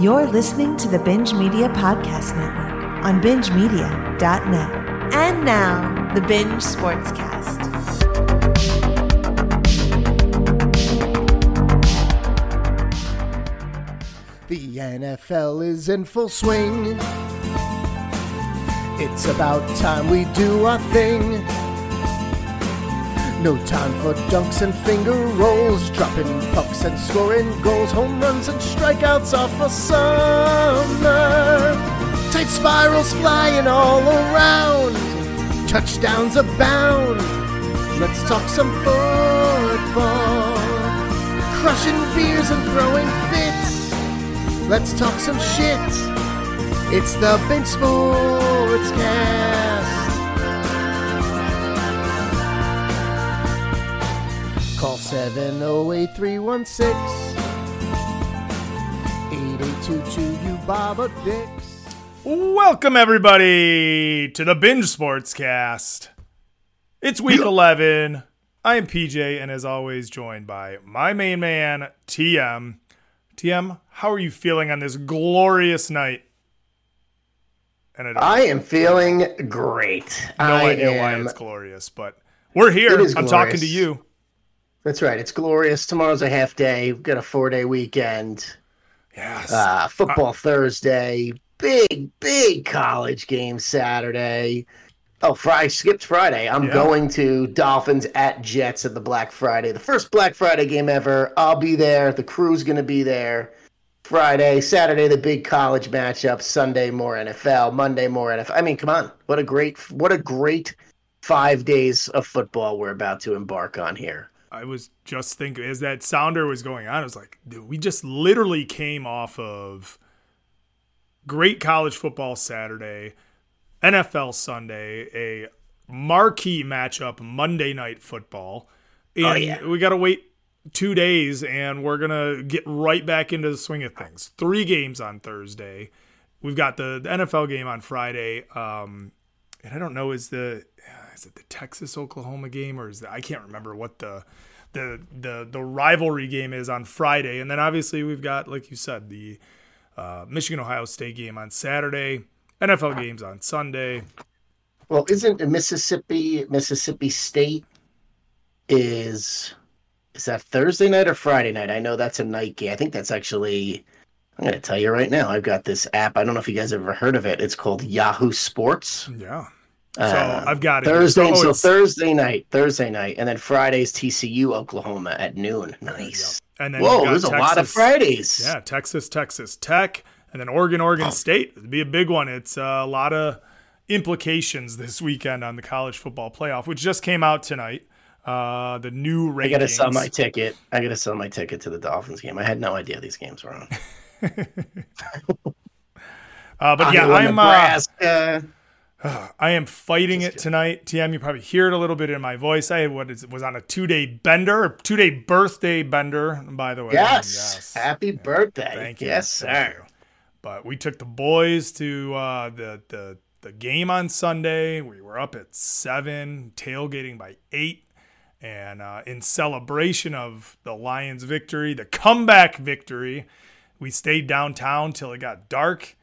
You're listening to the Binge Media Podcast Network on bingemedia.net. And now, the Binge Sportscast. The NFL is in full swing. It's about time we do our thing. No time for dunks and finger rolls, dropping pucks and scoring goals, home runs and strikeouts are for summer. Tight spirals flying all around, touchdowns abound. Let's talk some football, crushing beers and throwing fits. Let's talk some shit. It's the Binge Sportscast. Call 708 316 8822 you Baba Dix. Welcome everybody to the Binge Sportscast. It's week 11. I am PJ and as always joined by my main man TM. TM, how are you feeling on this glorious night? And I I am feeling great. no I idea am, why it's glorious, but we're here. I'm talking to glorious. you. That's right. It's glorious. Tomorrow's a half day. We've got a four day weekend. Yes. Uh, football Thursday. Big, big college game Saturday. Oh, Friday skipped Friday. I'm Yeah. going to Dolphins at Jets at the Black Friday. The first Black Friday game ever. I'll be there. The crew's going to be there. Friday, Saturday, the big college matchup. Sunday, more NFL. Monday, more NFL. I mean, come on. What a great, what a great five days of football we're about to embark on here. I was just thinking as that sounder was going on, I was like, dude, we just literally came off of great college football Saturday, NFL Sunday, a marquee matchup Monday night football. And Oh, yeah. we got to wait two days and we're going to get right back into the swing of things. Three games on Thursday. We've got the, the NFL game on Friday. Um, and I don't know, is the is it the Texas Oklahoma game or is that I can't remember what the the the the rivalry game is on Friday, and then obviously we've got like you said the uh, Michigan Ohio State game on Saturday, NFL games on Sunday. Well, isn't Mississippi Mississippi State is is that Thursday night or Friday night? I know that's a night game. I think that's actually I'm gonna tell you right now. I've got this app. I don't know if you guys have ever heard of it. It's called Yahoo Sports. Yeah. So Uh, I've got it. Thursday. Oh, so Thursday night, Thursday night, and then Friday's TCU Oklahoma at noon. Nice. and then Whoa, there's a lot of Fridays. Yeah, Texas, Texas Tech, and then Oregon, Oregon State. It'd be a big one. It's uh, a lot of implications this weekend on the college football playoff, which just came out tonight. Uh, the new rankings. I gotta sell my ticket. I gotta sell my ticket to the Dolphins game. I had no idea these games were on. uh, but yeah, I'm uh, Nebraska. I am fighting it tonight. TM, you probably hear it a little bit in my voice. I what is, was on a two day bender, two day birthday bender, by the way. Yes. Happy birthday. Thank you. Yes, sir. you. But we took the boys to uh, the the the game on Sunday. We were up at seven, tailgating by eight, and uh, in celebration of the Lions' victory, the comeback victory, we stayed downtown till it got dark,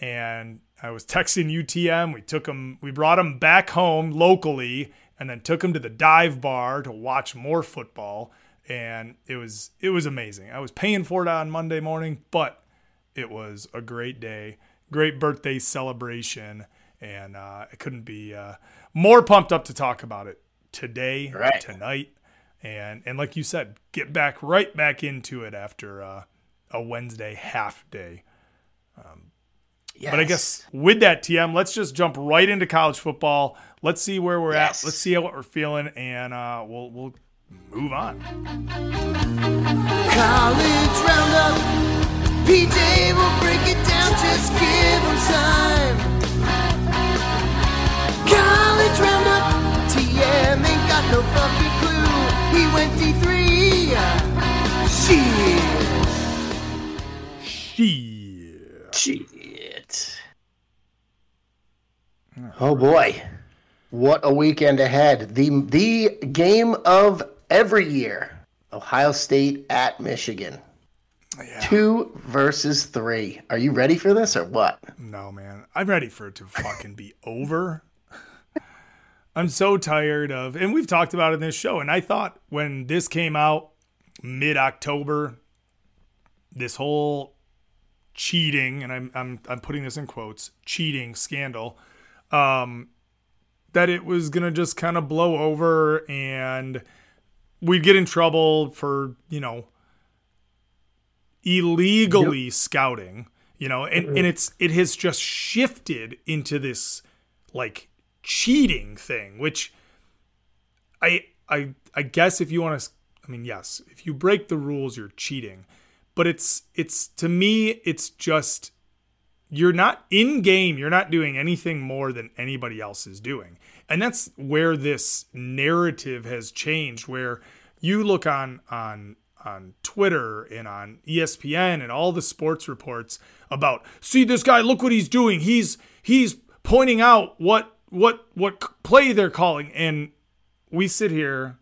and I was texting UTM. We took him, we brought him back home locally, and then took him to the dive bar to watch more football. And it was it was amazing. I was paying for it on Monday morning, but it was a great day, great birthday celebration, and uh, I couldn't be uh, more pumped up to talk about it today, Right. tonight, and and like you said, get back right back into it after uh, a Wednesday half day. Yes. But I guess with that, TM, let's just jump right into college football. Let's see where we're Yes. at. Let's see how what we're feeling, and uh, we'll we'll move on. College Roundup. PJ will break it down, just give him time. College Roundup. TM ain't got no fucking clue. He went D3. Shit. Shit. Shit. Oh boy. What a weekend ahead. The the game of every year. Ohio State at Michigan. Yeah. Two versus three. Are you ready for this or what? No, man. I'm ready for it to fucking be over. I'm so tired of, and we've talked about it in this show. And I thought when this came out mid October, this whole cheating, and I'm I'm I'm putting this in quotes, cheating scandal, um, that it was gonna just kind of blow over and we'd get in trouble for you know illegally yep. scouting you know and, and it's it has just shifted into this like cheating thing which i i i guess if you want to i mean yes if you break the rules you're cheating but it's it's to me it's just you're not in game you're not doing anything more than anybody else is doing. And that's where this narrative has changed where you look on on on Twitter and on ESPN and all the sports reports about see this guy look what he's doing. He's he's pointing out what what what play they're calling. And we sit here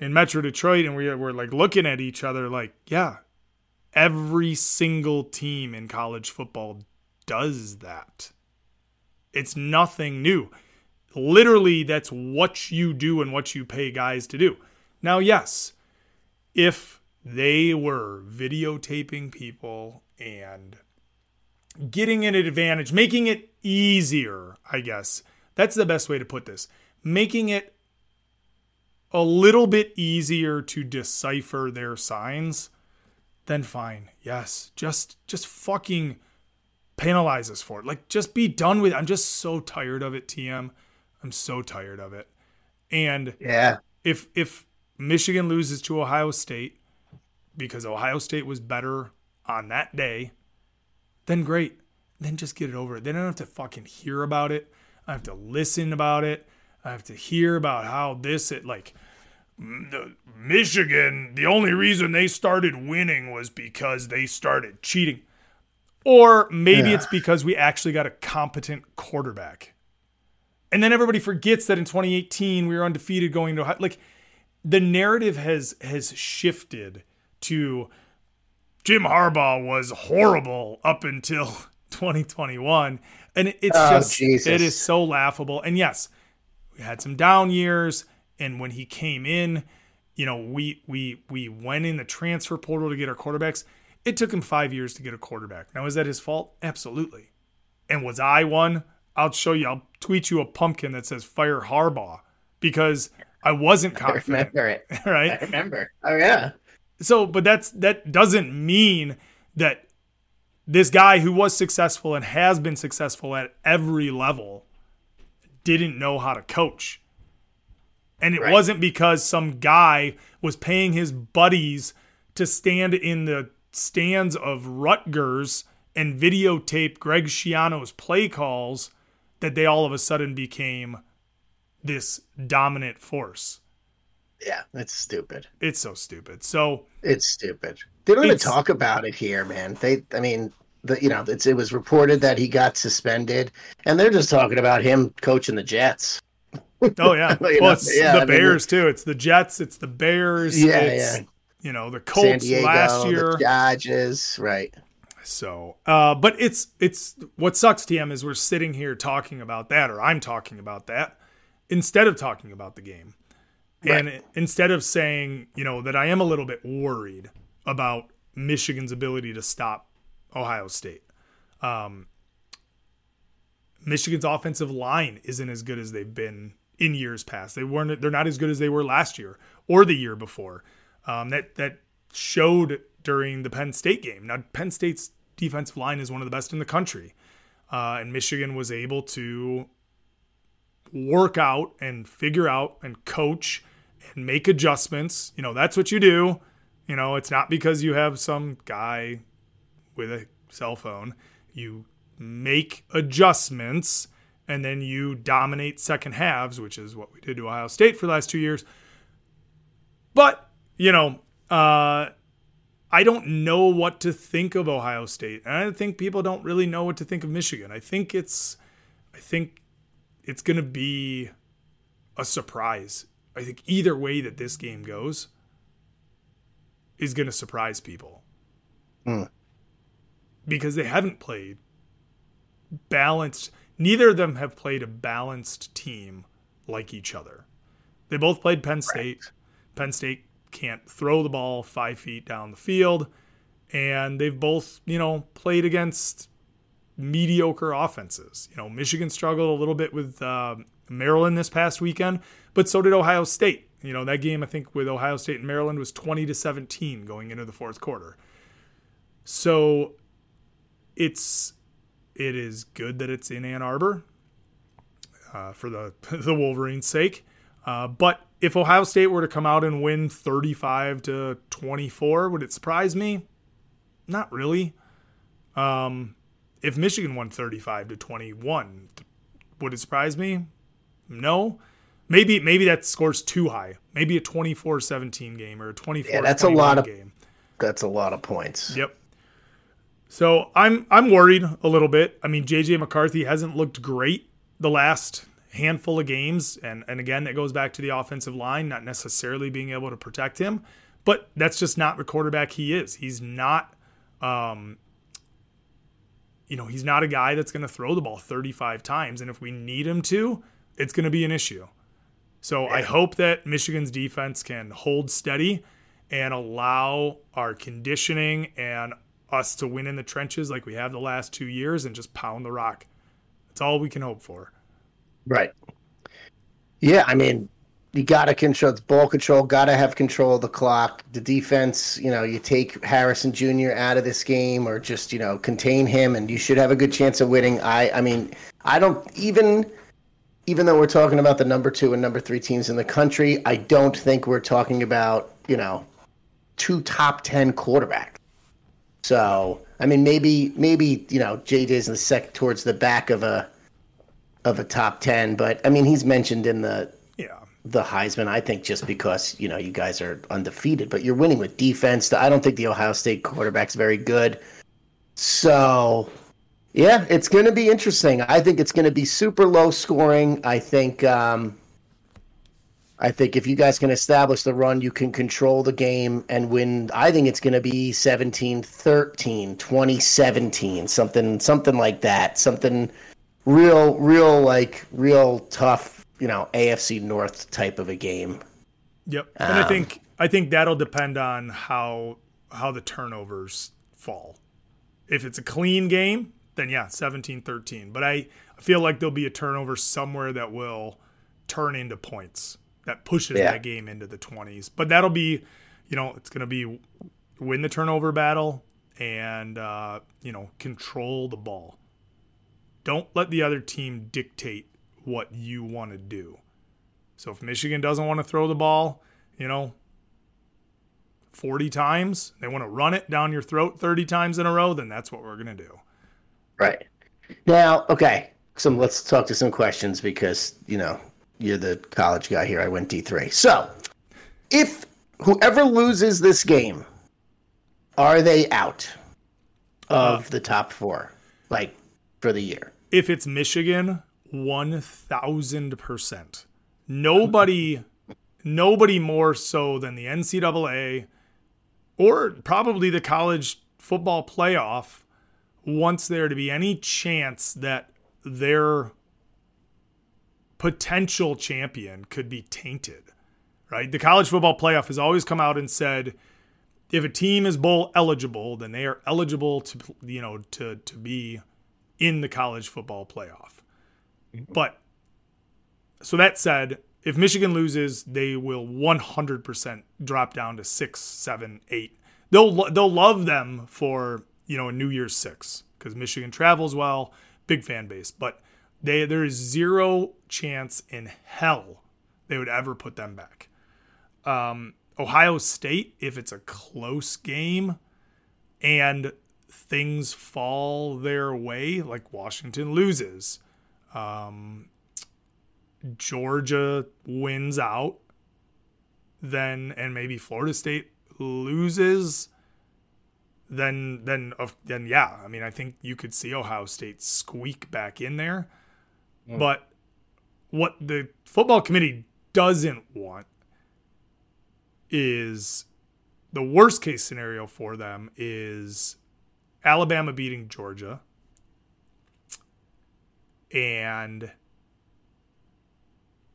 in Metro Detroit and we're, we're like looking at each other like yeah every single team in college football does that it's nothing new literally that's what you do and what you pay guys to do now yes if they were videotaping people and getting an advantage, making it easier, I guess. That's the best way to put this. Making it a little bit easier to decipher their signs, then fine. Yes, just just fucking penalize us for it. Like just be done with it. I'm just so tired of it, TM. I'm so tired of it. And yeah. If if Michigan loses to Ohio State because Ohio State was better on that day, then great. Then just get it over. Then I don't have to fucking hear about it. I have to listen about it. I have to hear about how this it like Michigan, the only reason they started winning was because they started cheating. Or maybe yeah. it's because we actually got a competent quarterback. And then everybody forgets that in 2018 we were undefeated going to like the narrative has has shifted to Jim Harbaugh was horrible up until 2021 and it's oh, just Jesus. it is so laughable and yes we had some down years and when he came in you know we we we went in the transfer portal to get our quarterbacks it took him 5 years to get a quarterback now is that his fault absolutely and was I one I'll show you I'll tweet you a pumpkin that says fire Harbaugh because I wasn't confident. I remember it. Right? I remember. Oh yeah. So, but that's that doesn't mean that this guy who was successful and has been successful at every level didn't know how to coach. And it right. wasn't because some guy was paying his buddies to stand in the stands of Rutgers and videotape Greg Schiano's play calls that they all of a sudden became this dominant force. Yeah, it's stupid. It's so stupid. So it's stupid. They don't even talk about it here, man. They, I mean, the you know, it's it was reported that he got suspended, and they're just talking about him coaching the Jets. Oh yeah, well, know, it's yeah, the I Bears mean, too. It's the Jets. It's the Bears. Yeah, yeah. You know the Colts Diego, last year. The Dodgers, right? So, uh, but it's it's what sucks, TM, is we're sitting here talking about that, or I'm talking about that instead of talking about the game. Right. And instead of saying, you know, that I am a little bit worried about Michigan's ability to stop Ohio State. Um, Michigan's offensive line isn't as good as they've been in years past. They weren't. They're not as good as they were last year or the year before. Um, that that showed during the Penn State game. Now Penn State's defensive line is one of the best in the country, uh, and Michigan was able to work out and figure out and coach and make adjustments. You know, that's what you do. You know, it's not because you have some guy with a cell phone. You make adjustments and then you dominate second halves, which is what we did to Ohio State for the last two years. But, you know, uh, I don't know what to think of Ohio State. And I think people don't really know what to think of Michigan. I think it's, I think it's going to be a surprise. I think either way that this game goes is going to surprise people. Hmm. because they haven't played balanced. Neither of them have played a balanced team like each other. They both played Penn State. Penn State can't throw the ball five feet down the field, and they've both, you know, played against mediocre offenses. You know, Michigan struggled a little bit with uh, Maryland this past weekend, but so did Ohio State. You know, that game I think with Ohio State and Maryland was 20 to 17 going into the fourth quarter. So it's it is good that it's in Ann Arbor uh, for the the Wolverines' sake. Uh, but if Ohio State were to come out and win 35 to 24, would it surprise me? Not really. Um, if Michigan won 35 to 21, would it surprise me? No. Maybe maybe that score's too high. Maybe a 24-17 game or a 24 Yeah, that's a lot of game. That's a lot of points. Yep. So I'm I'm worried a little bit. I mean, JJ McCarthy hasn't looked great the last handful of games, and and again that goes back to the offensive line not necessarily being able to protect him, but that's just not the quarterback he is. He's not, um, you know, he's not a guy that's going to throw the ball 35 times, and if we need him to, it's going to be an issue. So I hope that Michigan's defense can hold steady and allow our conditioning and us to win in the trenches like we have the last two years and just pound the rock. That's all we can hope for. Right. Yeah, I mean, you got to control it's ball control. Got to have control of the clock. The defense, you know, you take Harrison Jr. out of this game, or just you know contain him, and you should have a good chance of winning. I, I mean, I don't even, even though we're talking about the number two and number three teams in the country, I don't think we're talking about you know two top ten quarterbacks. So I mean, maybe maybe you know JJ's in the sec towards the back of a of a top ten, but I mean he's mentioned in the Yeah. the Heisman. I think just because you know you guys are undefeated, but you're winning with defense. I don't think the Ohio State quarterback's very good. So yeah, it's going to be interesting. I think it's going to be super low scoring. I think um, I think if you guys can establish the run, you can control the game and win. I think it's going to be 17-13, 2017, something something like that. Something real real like real tough, you know, AFC North type of a game. Yep. And I Um, think I think that'll depend on how how the turnovers fall. If it's a clean game, then yeah, 17-13. But I, I feel like there'll be a turnover somewhere that will turn into points. That pushes Yeah. that game into the 20s. But that'll be, you know, it's going to be win the turnover battle and uh, you know, control the ball. Don't let the other team dictate what you want to do. So if Michigan doesn't want to throw the ball, you know, 40 times, they want to run it down your throat 30 times in a row, then that's what we're going to do. Right. Now, okay. So let's talk to some questions because, you know, you're the college guy here. I went D3. So, if whoever loses this game, are they out of uh, the top 4 like for the year? If it's Michigan, 1000%. Nobody nobody more so than the NCAA or probably the college football playoff wants there to be any chance that their potential champion could be tainted, right? The college football playoff has always come out and said if a team is bowl eligible, then they are eligible to you know to to be in the college football playoff. But so that said, if Michigan loses, they will 100% drop down to six, seven, eight. They'll they'll love them for you know a New Year's six because Michigan travels well, big fan base. But they there is zero chance in hell they would ever put them back. Um, Ohio State, if it's a close game and things fall their way, like Washington loses, um, Georgia wins out, then and maybe Florida State loses, then then then yeah, I mean I think you could see Ohio State squeak back in there. Mm. But what the football committee doesn't want is the worst case scenario for them is Alabama beating Georgia and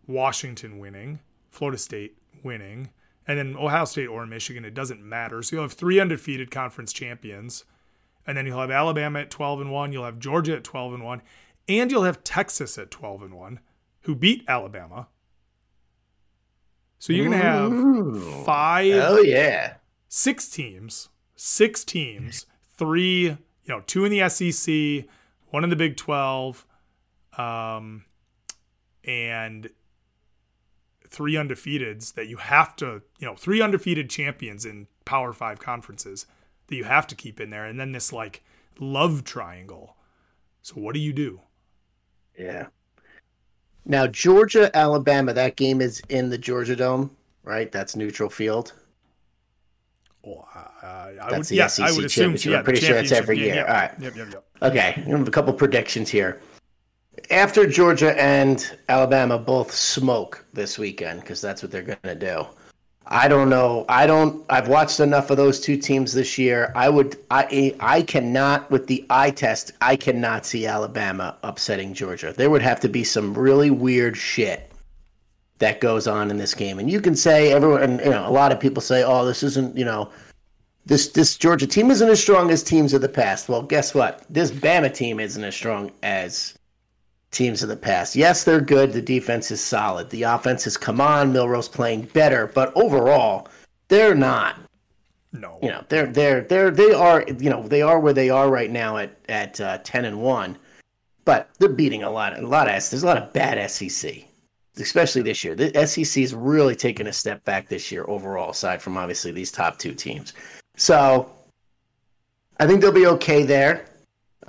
Washington winning, Florida State winning, and then Ohio State or Michigan. It doesn't matter. So you'll have three undefeated conference champions, and then you'll have Alabama at 12 and 1, you'll have Georgia at 12 and 1, and you'll have Texas at 12 and 1, who beat Alabama. So you're going to have five. Oh yeah. Six teams, six teams, three, you know, two in the SEC, one in the Big 12, um, and three undefeateds that you have to, you know, three undefeated champions in Power Five conferences that you have to keep in there, and then this like love triangle. So what do you do? Yeah. Now Georgia, Alabama. That game is in the Georgia Dome, right? That's neutral field. Well, uh, I That's would, the yes, I SEC would assume. championship. Yeah, I'm pretty sure that's every game, year. Yep, All right. Yep, yep, yep. Okay, I have a couple predictions here. After Georgia and Alabama both smoke this weekend, because that's what they're going to do. I don't know. I don't. I've watched enough of those two teams this year. I would. I. I cannot with the eye test. I cannot see Alabama upsetting Georgia. There would have to be some really weird shit that goes on in this game. And you can say everyone. And, you know, a lot of people say, "Oh, this isn't." You know, this this Georgia team isn't as strong as teams of the past. Well, guess what? This Bama team isn't as strong as teams of the past. Yes, they're good. The defense is solid. The offense has come on. Milroe's playing better, but overall, they're not. No. You know, they're they're they're they are you know they are where they are right now at at uh, ten and one, but they're beating a lot a lot of there's a lot of bad SEC, especially this year. The SEC is really taking a step back this year overall, aside from obviously these top two teams. So, I think they'll be okay there.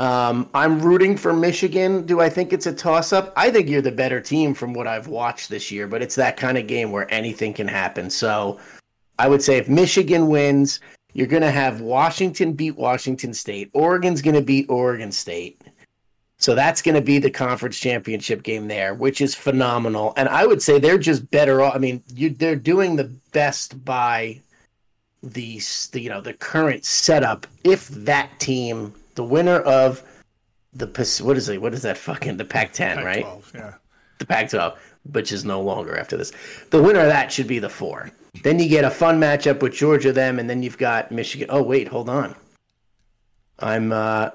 Um, I'm rooting for Michigan. Do I think it's a toss up? I think you're the better team from what I've watched this year, but it's that kind of game where anything can happen. So I would say if Michigan wins, you're going to have Washington beat Washington State. Oregon's going to beat Oregon State. So that's going to be the conference championship game there, which is phenomenal. And I would say they're just better off. I mean, you, they're doing the best by the, the you know the current setup. If that team the winner of the what is it? What is that fucking the Pac-10, right? Pac-12, yeah. The Pac-12, which is no longer after this. The winner of that should be the four. Then you get a fun matchup with Georgia, them, and then you've got Michigan. Oh wait, hold on. I'm uh,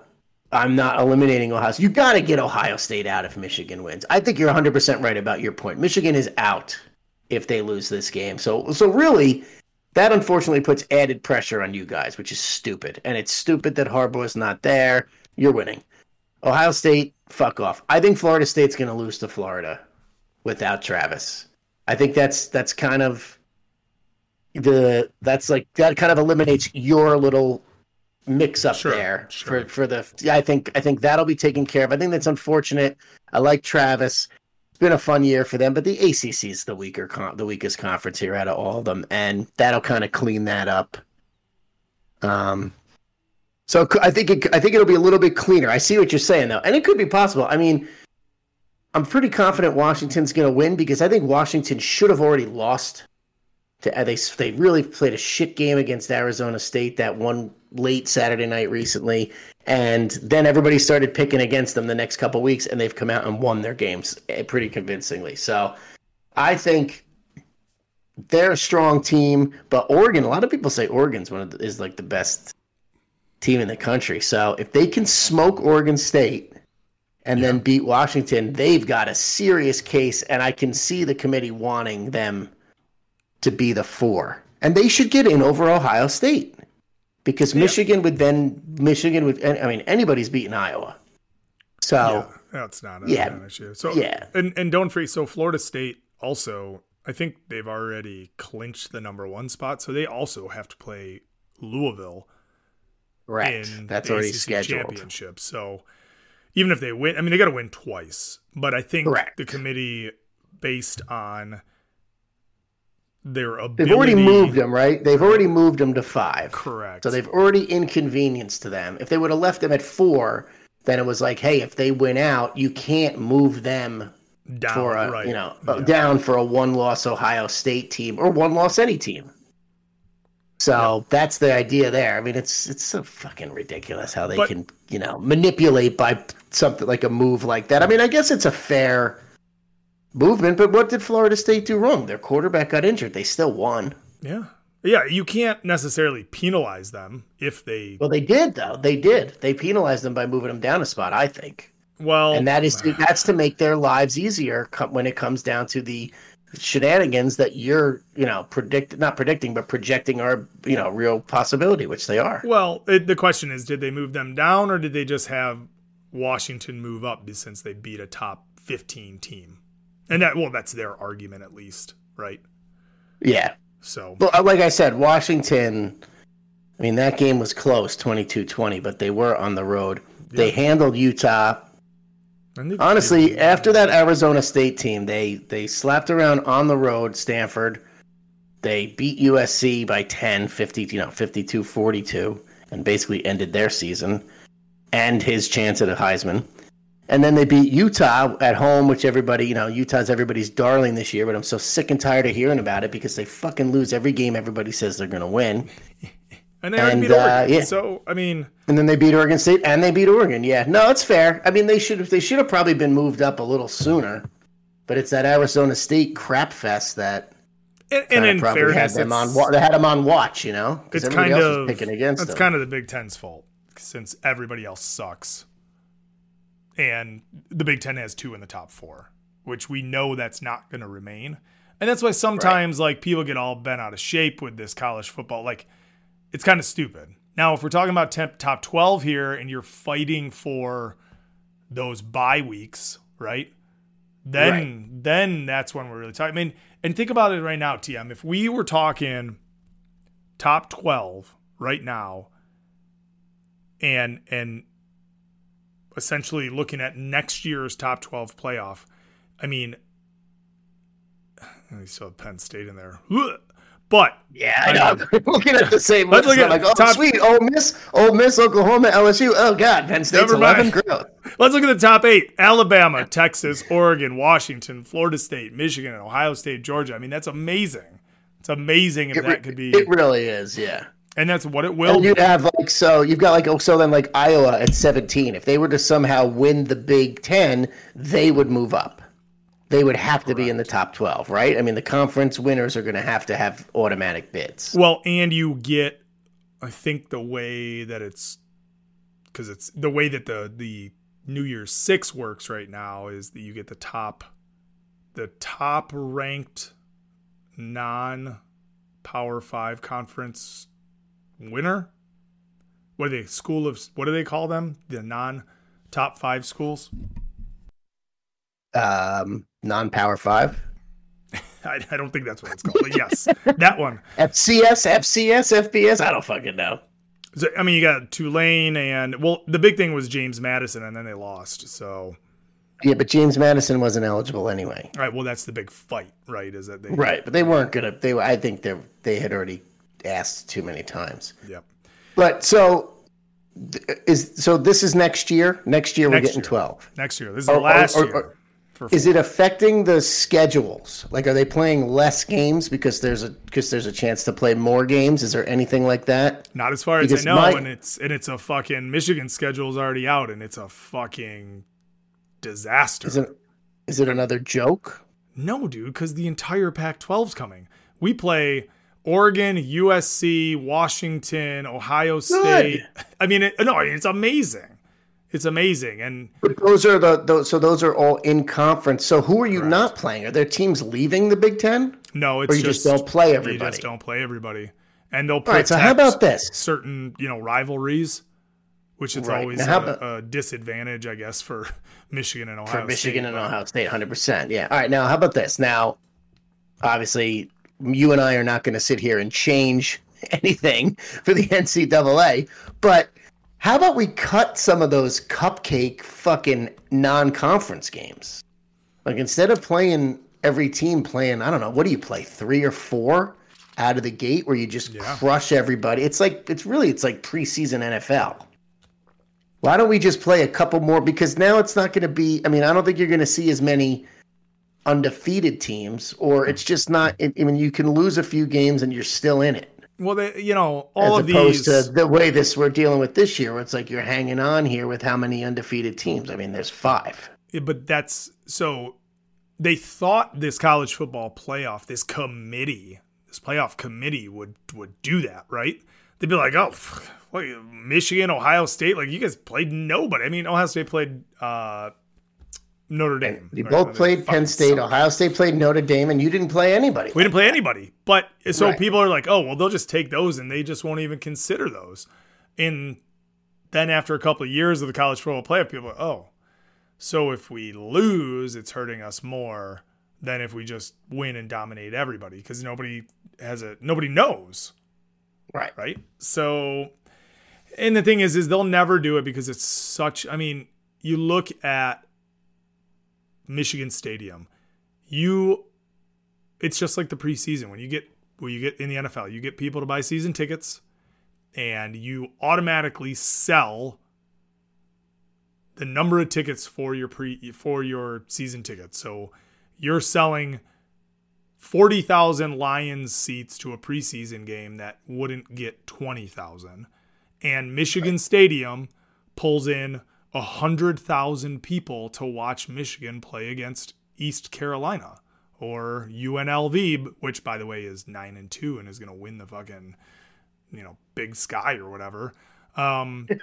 I'm not eliminating Ohio. You got to get Ohio State out if Michigan wins. I think you're 100 percent right about your point. Michigan is out if they lose this game. So so really, that unfortunately puts added pressure on you guys, which is stupid. And it's stupid that Harbaugh's not there. You're winning. Ohio State, fuck off. I think Florida State's going to lose to Florida without Travis. I think that's that's kind of the that's like that kind of eliminates your little mix up Sure, there sure. for for the I think I think that'll be taken care of. I think that's unfortunate. I like Travis. Been a fun year for them, but the ACC is the weaker con- the weakest conference here out of all of them, and that'll kind of clean that up. Um, so I think it, I think it'll be a little bit cleaner. I see what you're saying though, and it could be possible. I mean, I'm pretty confident Washington's going to win because I think Washington should have already lost. To uh, they they really played a shit game against Arizona State that one late Saturday night recently, and then everybody started picking against them the next couple weeks, and they've come out and won their games eh, pretty convincingly. So I think they're a strong team, but Oregon. A lot of people say Oregon's one of the, is like the best team in the country. So if they can smoke Oregon State and then beat Washington, they've got a serious case, and I can see the committee wanting them to be the four, and they should get in over Ohio State because Michigan would then Michigan would. I mean, anybody's beating Iowa. So yeah, that's not a, yeah, an issue. So yeah. and and don't forget. So Florida State also, I think they've already clinched the number one spot, so they also have to play Louisville right, that's already ACC scheduled. championship. So even if they win, I mean, they got to win twice. But I think Correct. the committee, based on their ability, They've already moved them, right? They've already moved them to five. correct. So they've already inconvenienced to them. If they would have left them at four, then it was like, hey, if they win out, you can't move them down, for a right? you know uh, Yeah. down for a one loss Ohio State team or one loss any team. So that's the idea there. I mean, it's it's so fucking ridiculous how they But- can you know manipulate by something like a move like that. I mean, I guess it's a fair movement, but what did Florida State do wrong? Their quarterback got injured. They still won. Yeah. Yeah, you can't necessarily penalize them if they Well, they did though. They did. They penalized them by moving them down a spot. I think. well and that is that's to make their lives easier when it comes down to the shenanigans that you're you know predict not predicting but projecting are you know real possibility which they are Well, it, the question is, did they move them down or did they just have Washington move up since they beat a top 15 team? And that, well, that's their argument at least, right? yeah. So, but uh, like i said washington i mean that game was close 22-20 but they were on the road. They handled utah. Honestly after that arizona state team they they slapped around on the road stanford. They beat usc by 10 50 you know 52 42 and basically ended their season and his chance at a heisman and then they beat utah at home which everybody you know utah's everybody's darling this year but i'm so sick and tired of hearing about it because they fucking lose every game everybody says they're going to win and they and, beat uh, Oregon. yeah. So, I mean, and then they beat Oregon State, and they beat Oregon. Yeah, no, it's fair. I mean, they should have they should have probably been moved up a little sooner, but it's that Arizona State crap fest that and, and in probably had them on it's, they had them on watch. You know, because it's everybody kind else of was picking against That's them. kind of the Big Ten's fault since everybody else sucks, and the Big Ten has two in the top four, which we know that's not going to remain, and that's why sometimes like people get all bent out of shape with this college football. Like, it's kind of stupid. Now, if we're talking about temp, top twelve here, and you're fighting for those bye weeks, right? Then, then that's when we're really talking. I mean, and think about it right now, TM. If we were talking top 12 right now and and essentially looking at next year's top 12 playoff i mean I still have Penn State in there. But yeah, I I know. looking at the same Let's list, look at like, oh top- sweet, Ole Miss, Ole Miss, Oklahoma, LSU. Oh god, Penn State's eleven. Let's look at the top eight Alabama, Texas, Oregon, Washington, Florida State, Michigan, and Ohio State, Georgia. I mean, that's amazing. It's amazing if It, that could be, it really is, yeah. And that's what it will And you'd have like so you've got like oh so then like Iowa at 17. If they were to somehow win the Big Ten, they would move up. They would have to be in the top 12, right? I mean, the conference winners are going to have to have automatic bids. Well, and you get, I think the way that it's, because it's the way that the the New Year's Six works right now is that you get the top, the top ranked non Power Five conference winner. What are they? School of what do they call them? The non top five schools. Um, non-power 5. I, I don't think that's what it's called, but yes, that one. FCS, FCS, FBS, I don't fucking know. So, I mean, you got Tulane and well, the big thing was James Madison, and then they lost. So, Yeah, but James Madison wasn't eligible anyway. all right, well, that's the big fight, right? Is that they Right, but they weren't to they I think they they had already asked too many times. Yep. But so is so this is next year. Next year we're getting year. 12. Next year, this is Or- the last or- or- year. Is it affecting the schedules? Like, are they playing less games because there's a because there's a chance to play more games? Is there anything like that? not as far as because I know, my- and it's and it's a fucking Michigan schedule is already out, and it's a fucking disaster. Is it is it another joke? No, dude, because the entire Pac 12's coming. We play Oregon, USC, Washington, Ohio State. I mean, it, no, it's amazing. It's amazing, and But those are the those, so those are all in conference. So who are you not playing? Are there teams leaving the Big Ten? no, it's Or you just don't play everybody. You just don't play everybody, and they'll protect right. So how about this? certain you know rivalries, which is Right. always Now, a, about- a disadvantage, I guess, for Michigan and Ohio for Michigan State. and Ohio State, hundred percent. Yeah. All right. Now, how about this? Now, obviously, you and I are not going to sit here and change anything for the NCAA, but how about we cut some of those cupcake fucking non-conference games? Like instead of playing every team playing, I don't know, what do you play? Three or four out of the gate where you just Yeah. crush everybody. It's like it's really it's like preseason NFL. Why don't we just play a couple more? Because now it's not going to be. I mean, I don't think you're going to see as many undefeated teams, or it's just not. I mean, you can lose a few games and you're still in it. Well, they, you know, all as of opposed these. to the way this we're dealing with this year, where it's like you're hanging on here with how many undefeated teams? I mean, there's five. Yeah, but that's so they thought this college football playoff, this committee, this playoff committee would would do that, right? They'd be like, "Oh, what, Michigan, Ohio State, like you guys played nobody." I mean, Ohio State played uh, Notre Dame. You both They played Penn State. suck. Ohio State played Notre Dame, and you didn't play anybody. We didn't play anybody. But so Right. people are like, "Oh, well, they'll just take those and they just won't even consider those." And then after a couple of years of the college football playoff, people are, "Oh, so if we lose, it's hurting us more than if we just win and dominate everybody because nobody has a nobody knows, right. right?" So, and the thing is, is they'll never do it because it's such. I mean, you look at Michigan Stadium, you it's just like the preseason when you get when you get in the NFL, you get people to buy season tickets and you automatically sell the number of tickets for your pre for your season tickets. So you're selling 40,000 Lions seats to a preseason game that wouldn't get 20,000. And Michigan Stadium pulls in 100,000 people to watch Michigan play against East Carolina or UNLV, which by the way is 9 and 2 and is going to win the fucking you know, Big Sky or whatever. Um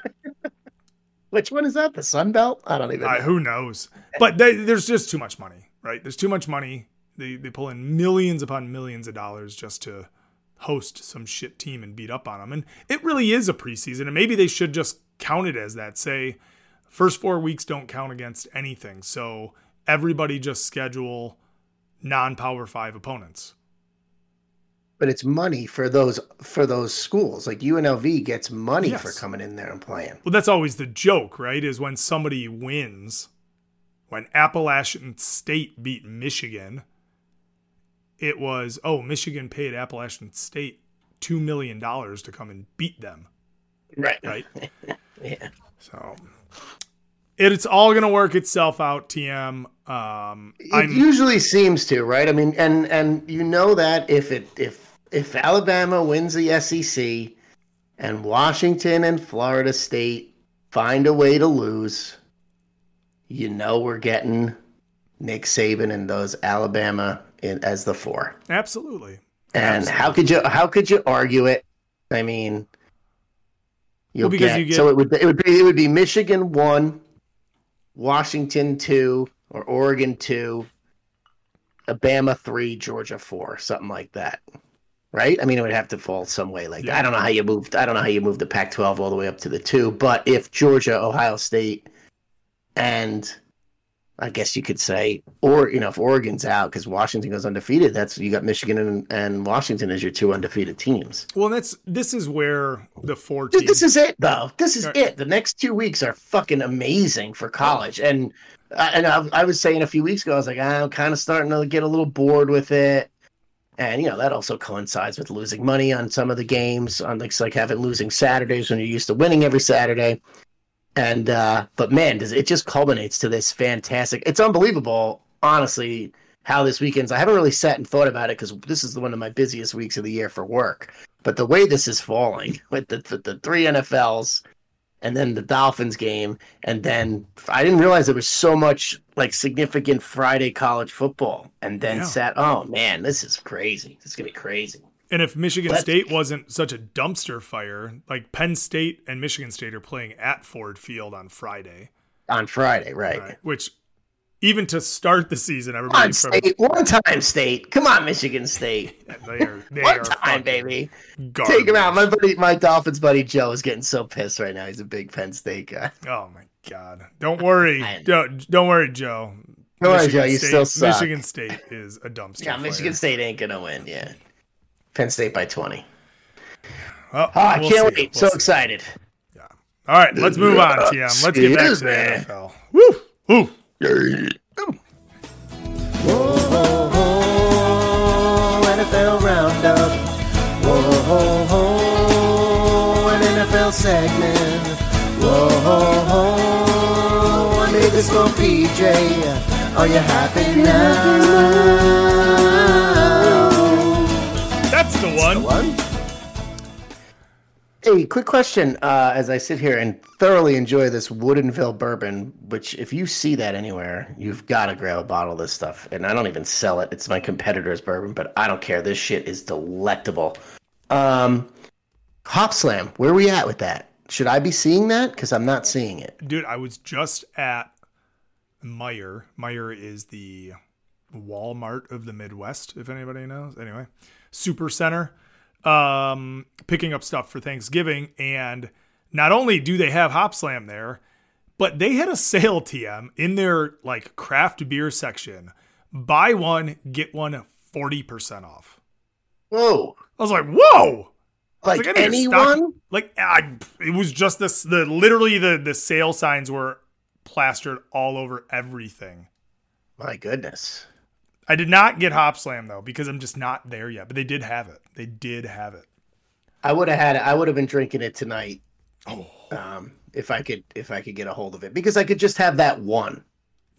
Which one is that? The Sun Belt? I don't even. I, know. who knows? But they, there's just too much money, right? There's too much money. They they pull in millions upon millions of dollars just to host some shit team and beat up on them. And it really is a preseason, and maybe they should just count it as that. Say, first four weeks don't count against anything, so everybody just schedule non-power five opponents. But it's money for those for those schools. Like UNLV gets money Yes. for coming in there and playing. Well, that's always the joke, right? Is when somebody wins, when Appalachian State beat Michigan, it was, oh, Michigan paid Appalachian State $2 million to come and beat them, Right. right? Yeah. so it's all going to work itself out, TM. Um, It I'm, usually seems to, right? I mean, and and you know that if it if if Alabama wins the SEC and Washington and Florida State find a way to lose, you know we're getting Nick Saban and those Alabama in, as the four. absolutely. And how could you how could you argue it? I mean, you'll because get, you get- so it would it would be it would be Michigan one, Washington two, or Oregon two, Alabama three, Georgia four, something like that. Right? I mean, it would have to fall some way like Yeah. I don't know how you moved. I don't know how you moved the Pac-12 all the way up to the two. But if Georgia, Ohio State, and I guess you could say, or you know, if Oregon's out because Washington goes undefeated, that's you got Michigan and, and Washington as your two undefeated teams. Well, that's this is where the four Dude, this is it, though. This is Right. it. The next two weeks are fucking amazing for college, and and I, I was saying a few weeks ago, I was like, ah, I'm kind of starting to get a little bored with it, and you know that also coincides with losing money on some of the games, on like, like having losing Saturdays when you're used to winning every Saturday. And uh but man, does it just culminates to this fantastic. It's unbelievable, honestly, how this weekend's. I haven't really sat and thought about it because this is one of my busiest weeks of the year for work. But the way this is falling with the with the three NFLs and then the Dolphins game, and then I didn't realize there was so much like significant Friday college football, and then Yeah. sat. Oh man, this is crazy. This is gonna be crazy. And if Michigan Let's- State wasn't such a dumpster fire, like Penn State and Michigan State are playing at Ford Field on Friday, On Friday, right? right? Which even to start the season, everybody on, from state. One time, state. Come on, Michigan State. they are they One are time, baby. Garbage. Take him out. My buddy, my Dolphins buddy Joe is getting so pissed right now. He's a big Penn State guy. Oh my god! Don't worry, don't, don't worry, Joe. Don't worry, Michigan Joe, you State, still suck. Michigan State is a dumpster. Yeah, Michigan. State ain't gonna win. Yeah, Penn State by twenty. Well, Oh, I we'll can't see. wait. We'll so see. excited. All right, let's move on, TM. Let's get back to the. NFL. Woo, woo. Whoa, ho, ho, NFL Roundup. Whoa, ho, ho, an NFL segment. Whoa, ho, ho, I made this for PJ. Are you happy now? The one. One. Hey, quick question. Uh, as I sit here and thoroughly enjoy this Woodinville bourbon, which if you see that anywhere, you've got to grab a bottle of this stuff. And I don't even sell it. It's my competitor's bourbon, but I don't care. This shit is delectable. Um, Hop Slam, where are we at with that? Should I be seeing that? Because I'm not seeing it. Dude, I was just at Meijer. Meijer is the Walmart of the Midwest, if anybody knows. Anyway, Super Center, um, picking up stuff for Thanksgiving. And not only do they have Hopslam there, but they had a sale TM in their like craft beer section. Buy one, get one 40% off. Whoa. I was like, whoa. Like, stock- anyone? Like I, it was just this. The literally the the sale signs were plastered all over everything. My goodness. I did not get Hopslam though because I'm just not there yet. But they did have it. They did have it. I would have had it. I would have been drinking it tonight. Oh. Um, if I could, if I could get a hold of it, because I could just have that one.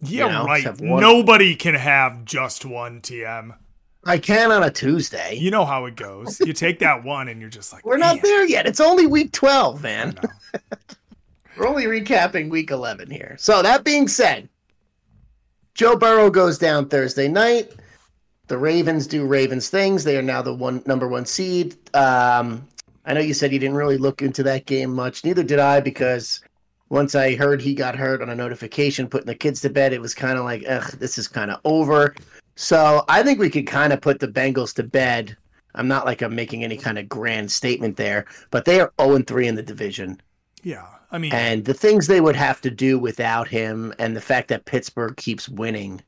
Yeah, You know, right. one- Nobody can have just one TM. I can on a Tuesday. You know how it goes. You take that one and you're just like, We're not there yet. It's only week 12, man. We're only recapping week 11 here. So, that being said, Joe Burrow goes down Thursday night. The Ravens do Ravens things. They are now the one number one seed. Um, I know you said you didn't really look into that game much. Neither did I because once I heard he got hurt on a notification putting the kids to bed, it was kind of like, ugh, this is kind of over. So I think we could kind of put the Bengals to bed. I'm not like I'm making any kind of grand statement there, but they are 0 3 in the division. Yeah, I mean, And the things they would have to do without him and the fact that Pittsburgh keeps winning.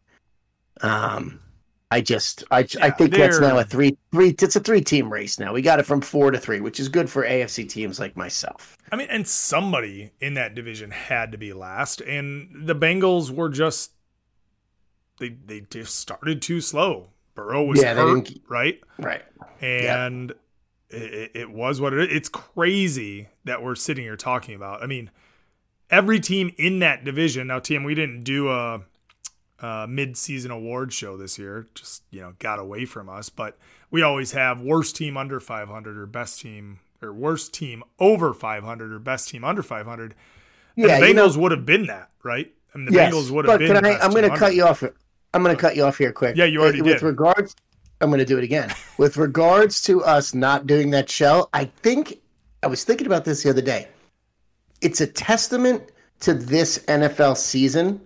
Um, I just, I, I think that's now a three, three, it's a three team race now. We got it from four to three, which is good for AFC teams like myself. I mean, and somebody in that division had to be last, and the Bengals were just they they just started too slow. Burrow was Yeah, hurt, right? Right. and it, it was what it, it's crazy that we're sitting here talking about. I mean, every team in that division. Now, team, we didn't do a, a mid-season award show this year. Just you know, got away from us. But we always have worst team under 500 or best team or worst team over 500 or best team under 500. And Yeah, the you know- Bengals would have been that, right? I mean, the Yes, Bengals would have been. I, I'm going to cut you off. I'm going to cut you off here quick. Yeah, you already With did. regards, I'm going to do it again. With regards to us not doing that show, I think I was thinking about this the other day. It's a testament to this NFL season.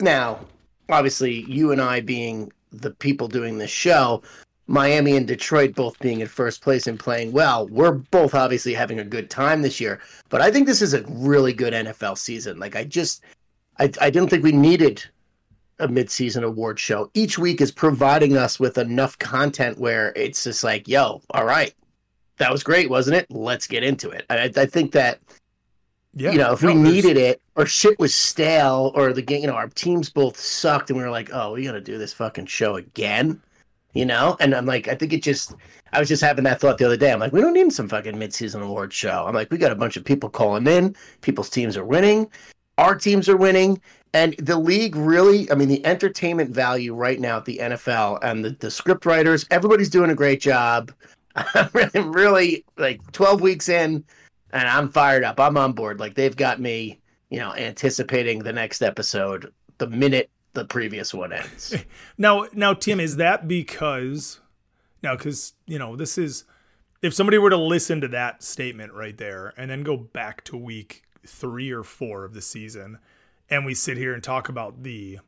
Now, obviously, you and I being the people doing this show, Miami and Detroit both being in first place and playing well, we're both obviously having a good time this year. But I think this is a really good NFL season. Like I just, I, I didn't think we needed a midseason award show. Each week is providing us with enough content where it's just like, yo, all right, that was great, wasn't it? Let's get into it. I, I think that Yeah, you know, if no, we needed it or shit was stale or the game, you know, our teams both sucked and we were like, oh, we got to do this fucking show again, you know? And I'm like, I think it just, I was just having that thought the other day. I'm like, we don't need some fucking midseason award show. I'm like, we got a bunch of people calling in. People's teams are winning. Our teams are winning. And the league really, I mean, the entertainment value right now at the NFL and the, the script writers, everybody's doing a great job. I'm really, like 12 weeks in and I'm fired up. I'm on board. Like they've got me, you know, anticipating the next episode the minute the previous one ends. Now, now, Tim, is that because now? Because you know, this is if somebody were to listen to that statement right there and then go back to week three or four of the season, and we sit here and talk about the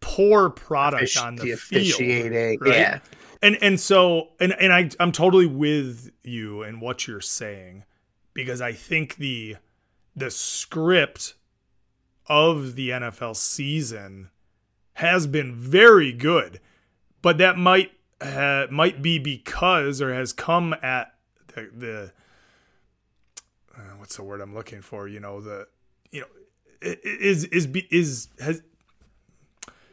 poor product Offici- on the, the field, officiating, right? yeah. and and so and and I I'm totally with you and what you're saying because I think the the script of the NFL season has been very good, but that might uh, might be because or has come at the the uh, what's the word I'm looking for? You know the you know is is is has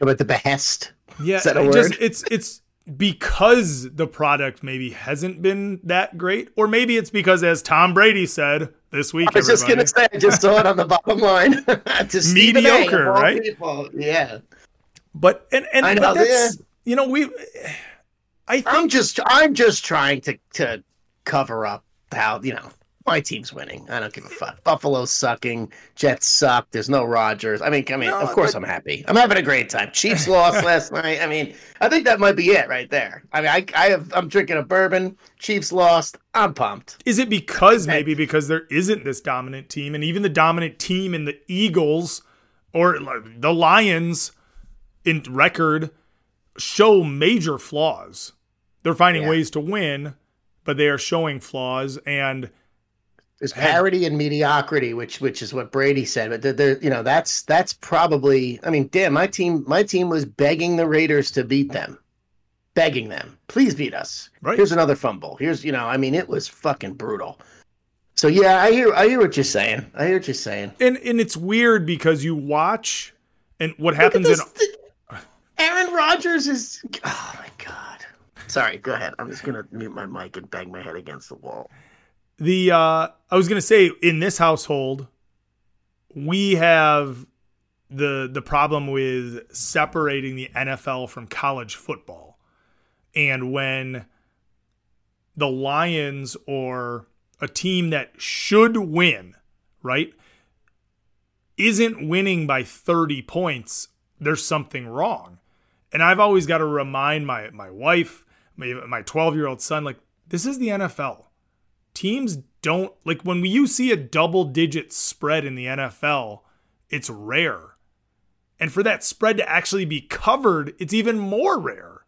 About the behest. yeah, Is that a it word? just it's it's because the product maybe hasn't been that great, or maybe it's because, as Tom Brady said this week, I was just gonna say, I just saw it on the bottom line. to Mediocre, right? people. Yeah, but and and I know, that's you know we, I think I'm just, I'm just trying to to cover up how you know my team's winning. I don't give a fuck. Buffalo's sucking. Jets suck. There's no Rodgers. I mean, I mean, No, of course but- I'm happy. I'm having a great time. Chiefs lost last night. I mean, I think that might be it right there. I mean, I, I have I'm drinking a bourbon. Chiefs lost. I'm pumped. Is it because maybe because there isn't this dominant team, and even the dominant team in the Eagles or the Lions in record show major flaws? They're finding Yeah. ways to win, but they are showing flaws. And There's parity and mediocrity, which which is what Brady said. But there, you know, that's that's probably. I mean, damn, my team my team was begging the Raiders to beat them, begging them, please beat us. Right. Here's another fumble. Here's you know, I mean, it was fucking brutal. So yeah, I hear I hear what you're saying. I hear what you're saying. and and it's weird because you watch and what happens in Aaron Rodgers is. Oh my god. Sorry, go ahead. I'm just gonna mute my mic and bang my head against the wall. The uh I was gonna say in this household we have the the problem with separating the NFL from college football. And when the Lions or a team that should win, right, isn't winning by 30 points, there's something wrong. And I've always got to remind my my wife, my my 12-year-old son like this is the NFL teams don't like when you see a double digit spread in the NFL, it's rare. And for that spread to actually be covered, it's even more rare.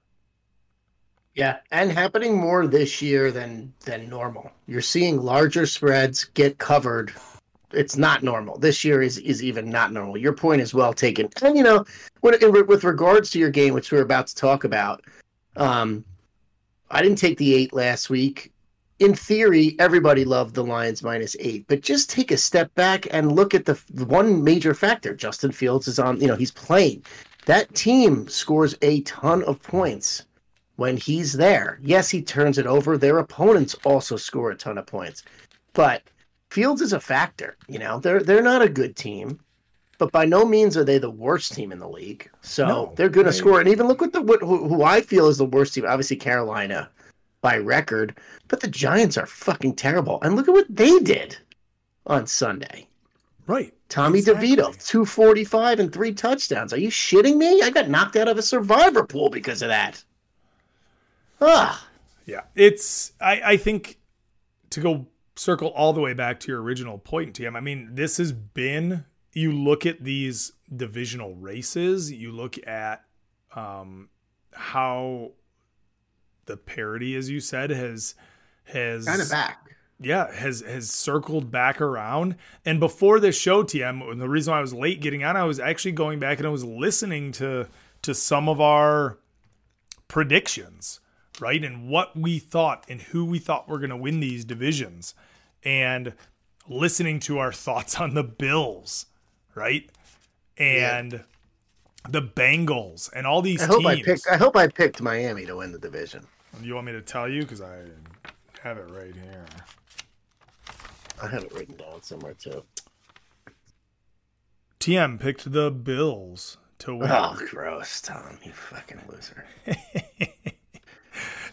Yeah, and happening more this year than than normal. You're seeing larger spreads get covered. It's not normal. This year is is even not normal. Your point is well taken. And you know, when, with regards to your game, which we're about to talk about, um, I didn't take the eight last week. In theory, everybody loved the Lions minus eight, but just take a step back and look at the, one major factor. Justin Fields is on. You know, he's playing. That team scores a ton of points when he's there. Yes, he turns it over. Their opponents also score a ton of points. But Fields is a factor, you know. They're they're not a good team, but by no means are they the worst team in the league. So No, they're going to score. And even look at the what, who, who I feel is the worst team. Obviously Carolina by record, but the Giants are fucking terrible. And look at what they did on Sunday. Right. Tommy Exactly. DeVito, 245 and three touchdowns. Are you shitting me? I got knocked out of a survivor pool because of that. Ah. Yeah. It's I, I think to go circle all the way back to your original point, TM, I mean, this has been you look at these divisional races, you look at um how the parody, as you said, has has kind of back. yeah has has circled back around and before this show tm and the reason why i was late getting on i was actually going back and i was listening to to some of our predictions right and what we thought and who we thought were going to win these divisions and listening to our thoughts on the bills right and the bengals and all these I hope teams I picked. I hope I picked Miami to win the division. You want me to tell you because i have it right here I have it written down somewhere too. TM picked the Bills to win. Oh, gross, Tom! You fucking loser.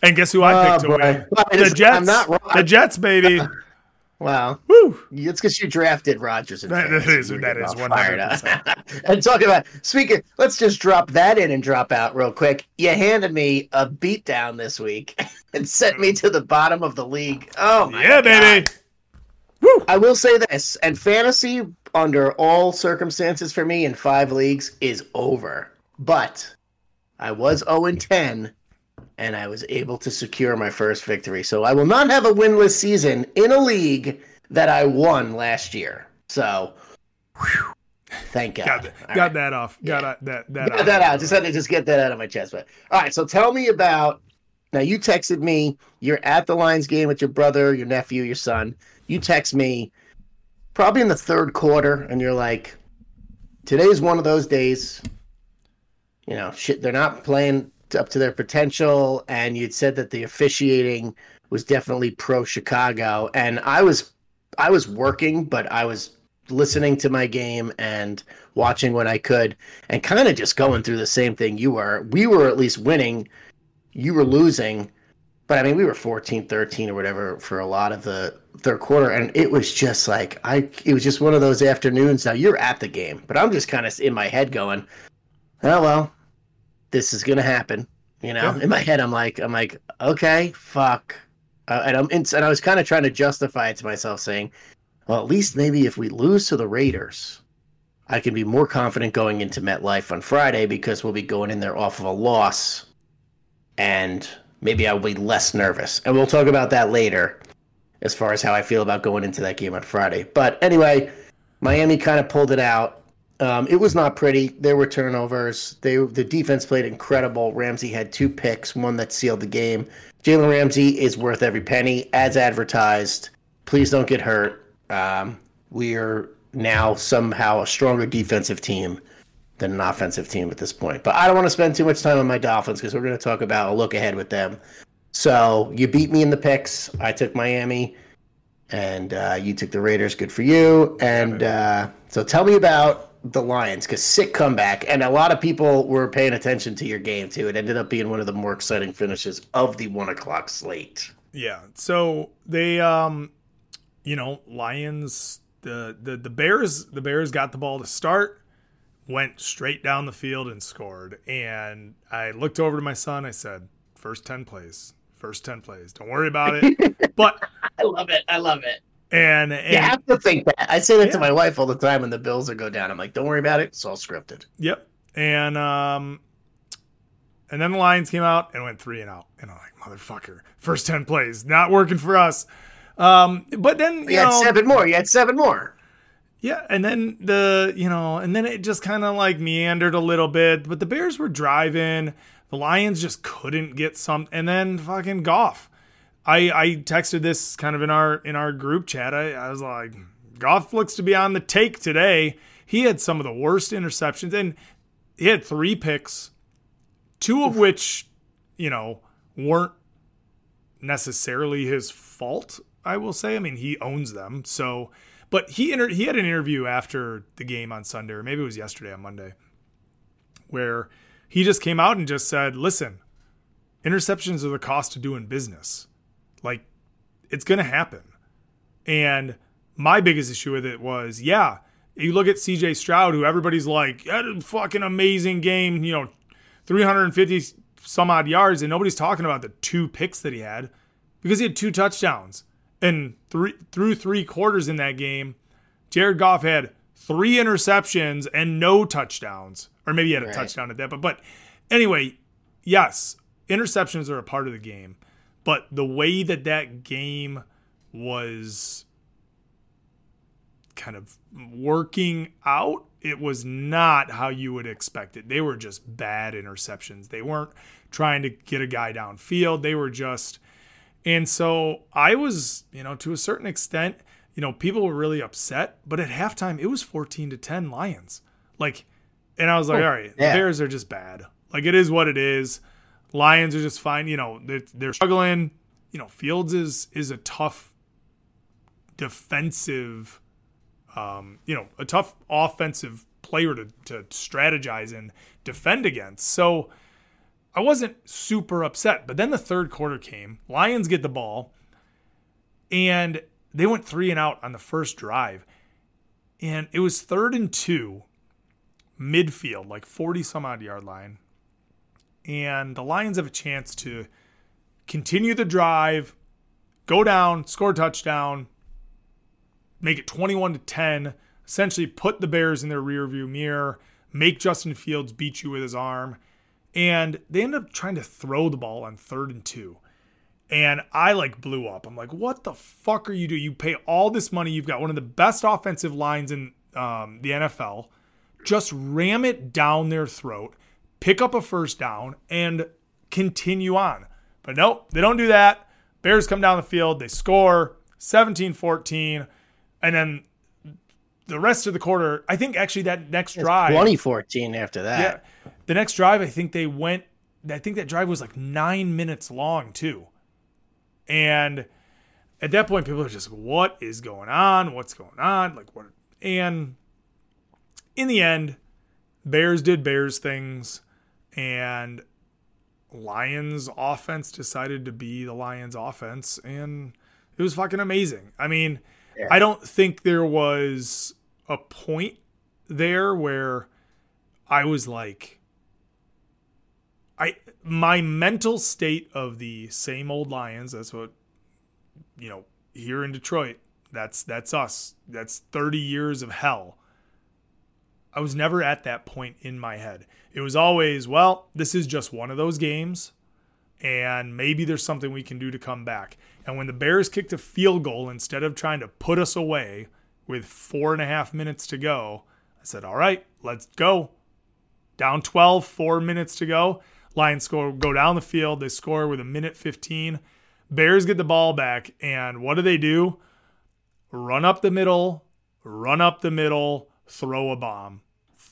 And guess who I Oh, picked to boy. win? Well, The Jets. I'm not wrong. The Jets, baby. Wow, Woo! it's because you drafted Rodgers. And That- that is- that is fired up. 100%. and talking about speaking, let's just drop that in and drop out real quick. You handed me a beatdown this week and sent me to the bottom of the league. Oh my Yeah, God. baby. I will say this, and fantasy under all circumstances for me in five leagues is over. But I was 0 and 10, and I was able to secure my first victory. So I will not have a winless season in a league that I won last year. So, whew, thank God. Got, that, got right. that off. Got that. That, that, Got that out. Just had to just get that out of my chest. But all right, so tell me about. Now you texted me. You're at the Lions game with your brother, your nephew, your son. You text me probably in the third quarter, and you're like, "Today's one of those days." You know, shit. They're not playing up to their potential, and you'd said that the officiating was definitely pro Chicago, and I was, I was working, but I was listening to my game and watching when I could, and kind of just going through the same thing you were. We were at least winning, you were losing, But I mean, we were 14, 13 or whatever for a lot of the third quarter. And it was just like, I, it was just one of those afternoons. Now you're at the game, but I'm just kind of in my head going, oh, well, this is going to happen. You know, yeah. in my head, I'm like, I'm like, okay, fuck. Uh, and I'm, in, and I was kind of trying to justify it to myself saying, well, at least maybe if we lose to the Raiders, I can be more confident going into MetLife on Friday because we'll be going in there off of a loss. And maybe I'll be less nervous. And we'll talk about that later as far as how I feel about going into that game on Friday. But anyway, Miami kind of pulled it out. Um, it was not pretty. There were turnovers. They the defense played incredible. Ramsey had two picks, one that sealed the game. Jalen Ramsey is worth every penny, as advertised. Please don't get hurt. Um, we are now somehow a stronger defensive team than an offensive team at this point. But I don't want to spend too much time on my Dolphins because we're going to talk about a look ahead with them. So you beat me in the picks. I took Miami, and uh, you took the Raiders. Good for you. And uh, so tell me about the Lions because sick comeback, and a lot of people were paying attention to your game too. It ended up being one of the more exciting finishes of the one o'clock slate. Yeah. So they, um, you know, Lions. The, the the Bears the Bears got the ball to start went straight down the field and scored. And I looked over to my son. I said, first 10 plays, first 10 plays. Don't worry about it. But I love it. I love it. And, and you have to think that. I say that yeah. to my wife all the time when the bills are go down. I'm like, don't worry about it. It's all scripted. Yep. And, um, and then the Lions came out and went three and out. And I'm like, motherfucker, first 10 plays, not working for us. Um, but then you, you had seven more. You had seven more. Yeah, and then the you know, and then it just kind of like meandered a little bit, but the Bears were driving. The Lions just couldn't get some, and then fucking Goff. I I texted this kind of in our in our group chat. I, I was like, Goff looks to be on the take today. He had some of the worst interceptions, and he had three picks, two of which, you know, weren't necessarily his fault. I will say. I mean, he owns them, so but he inter- he had an interview after the game on Sunday, or maybe it was yesterday on Monday, where he just came out and just said, "Listen, interceptions are the cost of doing business. Like, it's gonna happen." And my biggest issue with it was, yeah, you look at C.J. Stroud, who everybody's like, "That is fucking amazing game," you know, 350 some odd yards, and nobody's talking about the two picks that he had because he had two touchdowns. And three through three quarters in that game, Jared Goff had three interceptions and no touchdowns. Or maybe he had a right. touchdown at that. But but anyway, yes, interceptions are a part of the game. But the way that that game was kind of working out, it was not how you would expect it. They were just bad interceptions. They weren't trying to get a guy downfield. They were just and so I was, you know, to a certain extent, you know, people were really upset, but at halftime it was 14 to 10 Lions. Like and I was like, oh, all right, yeah. the Bears are just bad. Like it is what it is. Lions are just fine, you know, they're, they're struggling. You know, Fields is is a tough defensive um, you know, a tough offensive player to to strategize and defend against. So I wasn't super upset. But then the third quarter came. Lions get the ball, and they went three and out on the first drive. And it was third and two, midfield, like 40 some odd yard line. And the Lions have a chance to continue the drive, go down, score a touchdown, make it 21 to 10, essentially put the Bears in their rearview mirror, make Justin Fields beat you with his arm and they end up trying to throw the ball on third and two. And I like blew up. I'm like, what the fuck are you doing? You pay all this money. You've got one of the best offensive lines in um, the NFL. Just ram it down their throat, pick up a first down, and continue on. But nope, they don't do that. Bears come down the field, they score 17 14. And then the rest of the quarter, I think actually that next drive 2014 after that. Yeah the next drive, I think they went. I think that drive was like nine minutes long too, and at that point, people are just, like, "What is going on? What's going on? Like what?" And in the end, Bears did Bears things, and Lions offense decided to be the Lions offense and it was fucking amazing. I mean, yeah. I don't think there was a point there where I was like I my mental state of the same old Lions, that's what you know, here in Detroit, that's that's us. That's 30 years of hell. I was never at that point in my head. It was always, well, this is just one of those games, and maybe there's something we can do to come back. And when the Bears kicked a field goal instead of trying to put us away with four and a half minutes to go, I said, all right, let's go. Down 12, four minutes to go. Lions score, go down the field. They score with a minute 15. Bears get the ball back, and what do they do? Run up the middle, run up the middle, throw a bomb.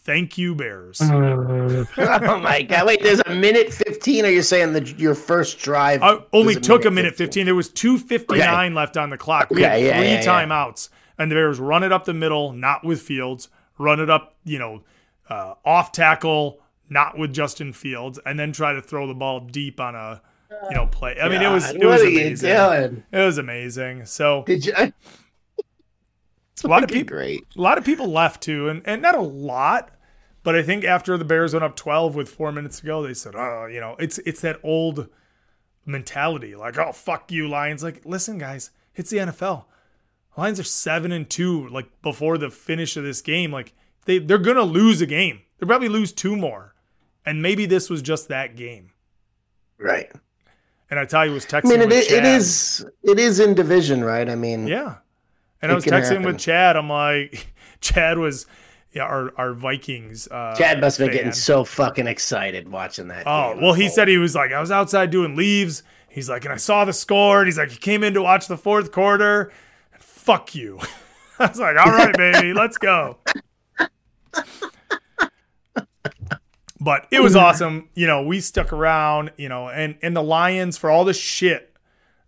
Thank you, Bears. oh my God! Wait, there's a minute fifteen. Are you saying that your first drive uh, only took a minute 15? 15. There was two fifty nine okay. left on the clock. We okay, had yeah, three yeah, timeouts, and the Bears run it up the middle, not with Fields. Run it up, you know, uh, off tackle, not with Justin Fields, and then try to throw the ball deep on a you know play. I mean, it was it was amazing. It was amazing. So did you? A lot of people, great. A lot of people left too, and and not a lot, but I think after the Bears went up twelve with four minutes to go, they said, "Oh, you know, it's it's that old mentality, like, oh fuck you, Lions." Like, listen, guys, it's the NFL. Lions are seven and two, like before the finish of this game. Like they they're gonna lose a game. They'll probably lose two more, and maybe this was just that game. Right. And I tell you, was texting. I mean, it, it is it is in division, right? I mean, yeah. And I was texting happen. with Chad. I'm like, Chad was, yeah, our our Vikings. Uh, Chad must have been getting so fucking excited watching that. Oh well, he said he was like, I was outside doing leaves. He's like, and I saw the score, and he's like, he came in to watch the fourth quarter. Fuck you. I was like, all right, baby, let's go. But it was awesome. You know, we stuck around, you know, and, and the Lions for all the shit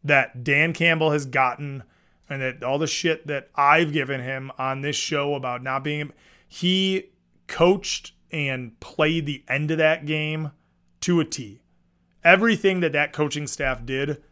that Dan Campbell has gotten and that all the shit that I've given him on this show about not being he coached and played the end of that game to a T. Everything that that coaching staff did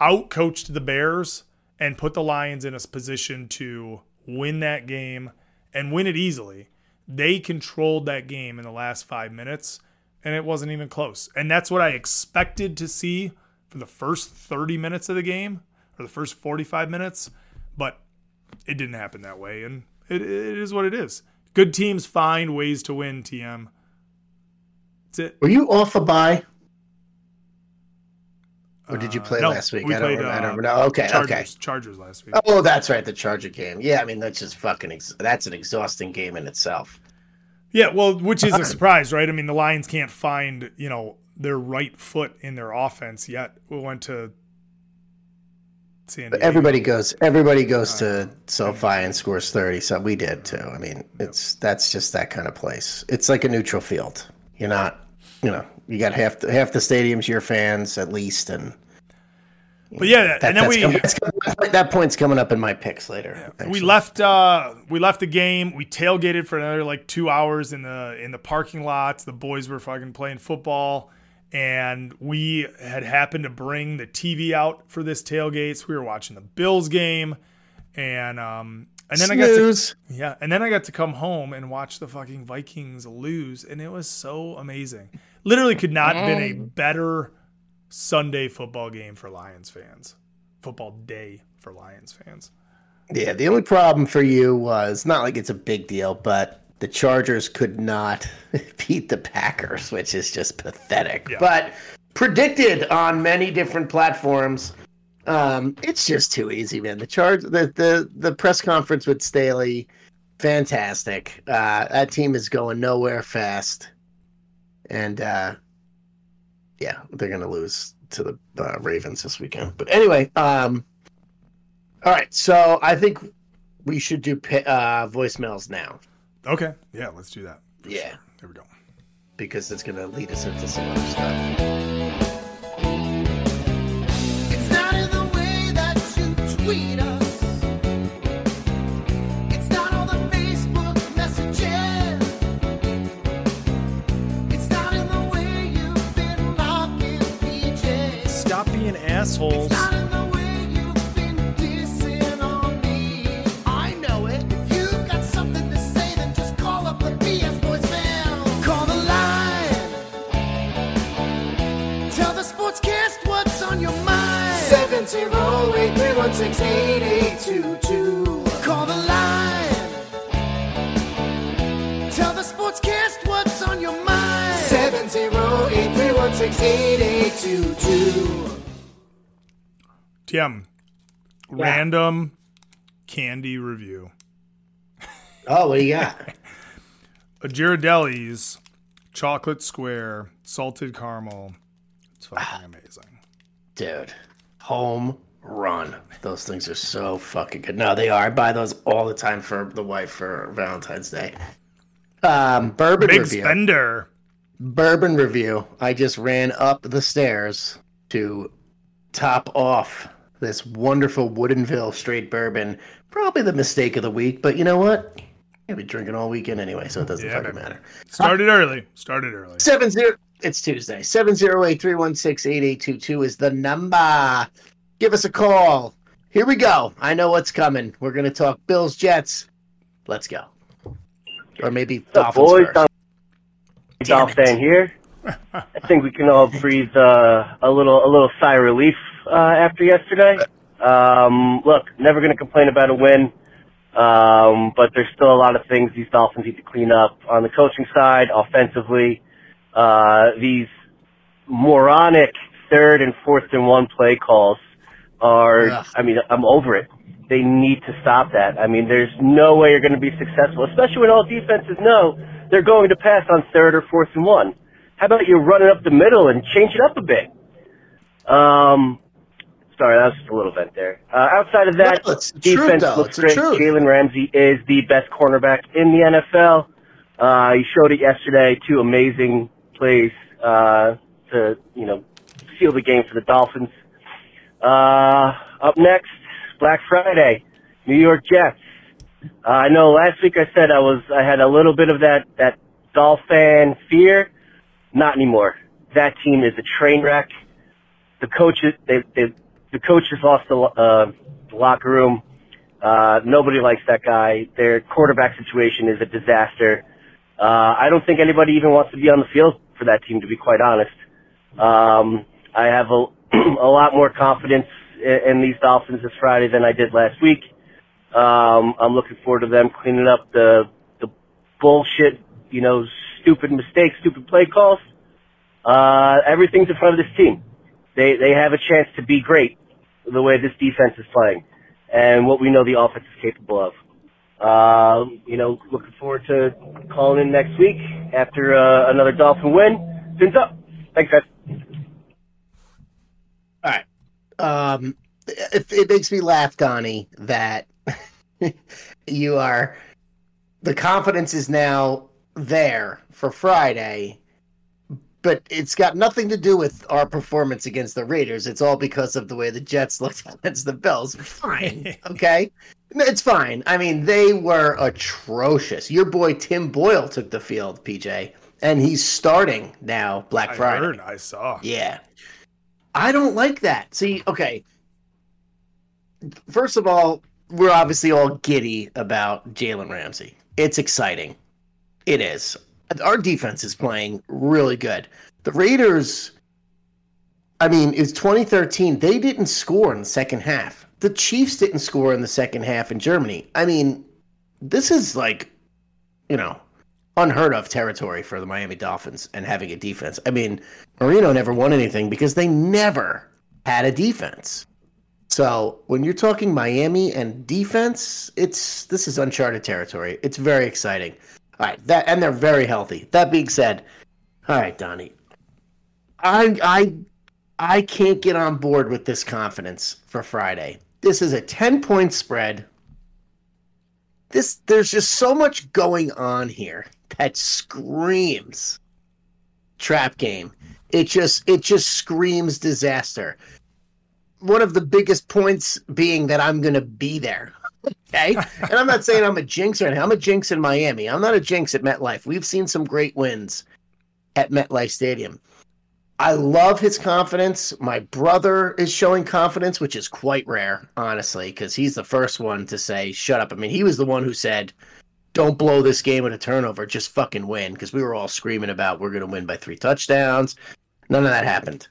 outcoached the Bears and put the Lions in a position to win that game and win it easily. They controlled that game in the last five minutes, and it wasn't even close. And that's what I expected to see for the first 30 minutes of the game or the first 45 minutes, but it didn't happen that way. And it, it is what it is. Good teams find ways to win, TM. That's it. Were you off a bye? Or did you uh, play uh, no, last week? We I don't, played, I don't uh, know. Okay, Chargers, okay. Chargers last week. Oh, that's right, the Charger game. Yeah, I mean that's just fucking. Ex- that's an exhausting game in itself. Yeah, well, which is a surprise, right? I mean, the Lions can't find you know their right foot in their offense yet. We went to San Diego. Everybody goes. Everybody goes to SoFi and scores thirty. So we did too. I mean, it's that's just that kind of place. It's like a neutral field. You're not, you know, you got half the, half the stadium's your fans at least, and. But yeah, that, and then we coming, that point's coming up in my picks later. Yeah, we left uh we left the game. We tailgated for another like two hours in the in the parking lots. The boys were fucking playing football, and we had happened to bring the TV out for this tailgate. So we were watching the Bills game, and um and then Snooze. I got to yeah, and then I got to come home and watch the fucking Vikings lose, and it was so amazing. Literally could not have been a better Sunday football game for Lions fans. Football day for Lions fans. Yeah, the only problem for you was not like it's a big deal, but the Chargers could not beat the Packers, which is just pathetic. Yeah. But predicted on many different platforms. Um, it's just too easy, man. The charge, the the the press conference with Staley, fantastic. Uh, that team is going nowhere fast, and uh, yeah, they're gonna lose to the uh, Ravens this weekend. But anyway, um, all right. So I think we should do uh, voicemails now. Okay. Yeah, let's do that. Yeah. Sure. There we go. Because it's gonna lead us into some other stuff. Stop being assholes. 708-316-8822. Call the line. Tell the sportscast what's on your mind. 708-316-8822. Tim, random candy review. Oh, what do you got? A Ghirardelli's chocolate square salted caramel. It's fucking ah. amazing. Dude, home run. Those things are so fucking good. No, they are. I buy those all the time for the wife for Valentine's Day. Um, bourbon review. Big review. spender. Bourbon review. I just ran up the stairs to top off this wonderful Woodinville straight bourbon. Probably the mistake of the week, but you know what? I'll be drinking all weekend anyway, so it doesn't Yeah, fucking matter. Started early. Started early. Seven zero. It's Tuesday. Seven zero eight three one six eight eight two two is the number. Give us a call. Here we go. I know what's coming. We're gonna talk Bills Jets. Let's go. Or maybe Dolphins boys? first. Dom- Damn Dolph fan here. I think we can all breathe uh, a little a little sigh of relief uh, after yesterday. Um, look, never going to complain about a win, um, but there's still a lot of things these Dolphins need to clean up on the coaching side, offensively. Uh, these moronic third and fourth and one play calls are, Ugh. I mean, I'm over it. They need to stop that. I mean, there's no way you're going to be successful, especially when all defenses know they're going to pass on third or fourth and one. How about you run it up the middle and change it up a bit? Um, sorry, that was just a little vent there. Uh, outside of that, No, truth, defense though. looks great. Jalen Ramsey is the best cornerback in the NFL. Uh, he showed it yesterday. Two amazing plays uh, to you know seal the game for the Dolphins. Uh, up next, Black Friday, New York Jets. Uh, I know last week I said I was I had a little bit of that that Dolphin fear. Not anymore. That team is a train wreck. The coaches they they the coaches lost the uh, the locker room. Uh, nobody likes that guy. Their quarterback situation is a disaster. Uh, I don't think anybody even wants to be on the field for that team, to be quite honest. Um, I have a, a lot more confidence in, in these Dolphins this Friday than I did last week. Um, I'm looking forward to them cleaning up the the bullshit, you know, stupid mistakes, stupid play calls. Uh, everything's in front of this team. They they have a chance to be great the way this defense is playing, and what we know the offense is capable of. Uh, you know, looking forward to calling in next week after uh, another Dolphin win. Fins up. Thanks, guys. All right. Um, it, it makes me laugh, Donnie, that you are. The confidence is now there for Friday, but it's got nothing to do with our performance against the Raiders. It's all because of the way the Jets looked against the Bills. Fine, okay, it's fine. I mean, they were atrocious. Your boy Tim Boyle took the field, PJ, and he's starting now. Black I Friday. heard. I saw. Yeah. I don't like that. See, okay. First of all, we're obviously all giddy about Jalen Ramsey. It's exciting. It is. Our defense is playing really good. The Raiders, I mean, it's 2013. They didn't score in the second half. The Chiefs didn't score in the second half in Germany. I mean, this is like, you know, unheard of territory for the Miami Dolphins and having a defense. I mean, Marino never won anything because they never had a defense. So when you're talking Miami and defense, it's this is uncharted territory. It's very exciting. All right, that and they're very healthy. That being said, all right, Donnie, I I I can't get on board with this confidence for Friday. This is a ten point spread. This there's just so much going on here that screams trap game. It just it just screams disaster. One of the biggest points being that I'm going to be there. Okay, and I'm not saying I'm a jinx or anything. I'm a jinx in Miami. I'm not a jinx at MetLife. We've seen some great wins at MetLife Stadium. I love his confidence. My brother is showing confidence, which is quite rare, honestly, because he's the first one to say, shut up. I mean, he was the one who said, don't blow this game with a turnover, just fucking win, because we were all screaming about we're going to win by three touchdowns. None of that happened.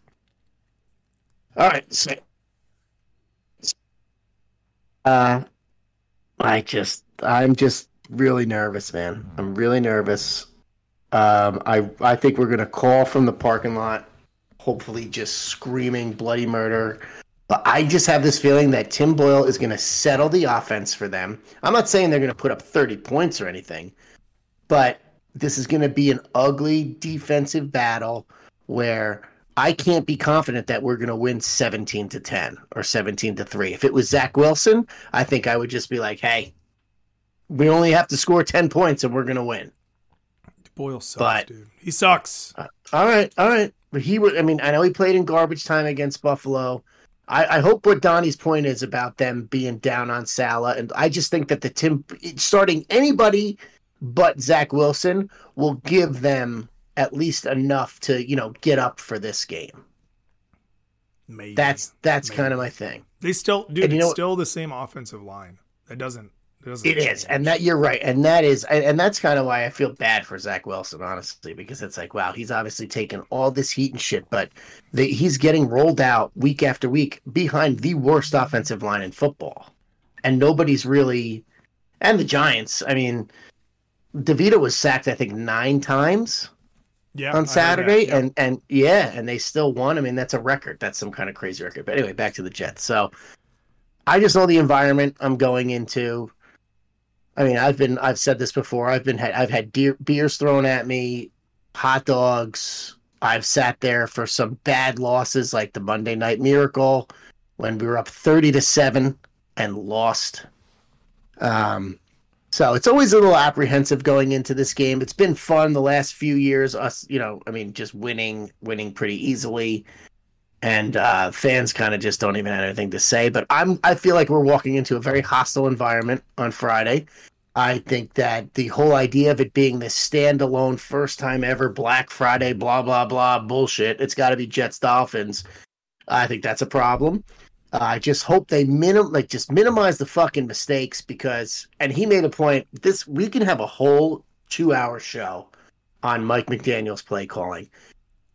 All right. So, uh, I just, I'm just really nervous, man. I'm really nervous. Um, I, I think we're to call from the parking lot hopefully just screaming bloody murder. But I just have this feeling that Tim Boyle is to settle the offense for them. I'm not saying they're to put up 30 points or anything, but this is to be an ugly defensive battle where I can't be confident that we're going to win 17 to 10 or 17 to 3. If it was Zach Wilson, I think I would just be like, hey, we only have to score 10 points and we're going to win. Boyle sucks, But- dude. He sucks. Uh, all right, all right. But he would. I mean, I know he played in garbage time against Buffalo. I, I hope what Donnie's point is about them being down on Saleh, and I just think that the Tim starting anybody but Zach Wilson will give them at least enough to you know get up for this game. Maybe. That's that's kind of my thing. They still, dude. And you it's know- still the same offensive line. It doesn't. It, doesn't It is, and that you're right, and that is, and, and that's kind of why I feel bad for Zach Wilson, honestly, because it's like, wow, he's obviously taken all this heat and shit, but the, he's getting rolled out week after week behind the worst offensive line in football, and nobody's really, and the Giants. I mean, DeVito was sacked, I think, nine times yeah, on Saturday, yeah. and and yeah, and they still won. I mean, that's a record. That's some kind of crazy record. But anyway, back to the Jets. So I just know the environment I'm going into. I mean, I've been I've said this before. I've been had I've had deer, beers thrown at me, hot dogs. I've sat there for some bad losses like the Monday Night Miracle when we were up 30 to 7 and lost. Um so it's always a little apprehensive going into this game. It's been fun the last few years. Us, you know, I mean, just winning, winning pretty easily, and uh, fans kind of just don't even have anything to say. But I'm, I feel like we're walking into a very hostile environment on Friday. I think that the whole idea of it being this standalone, first time ever Black Friday, blah blah blah bullshit. It's got to be Jets Dolphins. I think that's a problem. Uh, I just hope they minim like just minimize the fucking mistakes because and he made a point this we can have a whole 2 hour show on Mike McDaniel's play calling.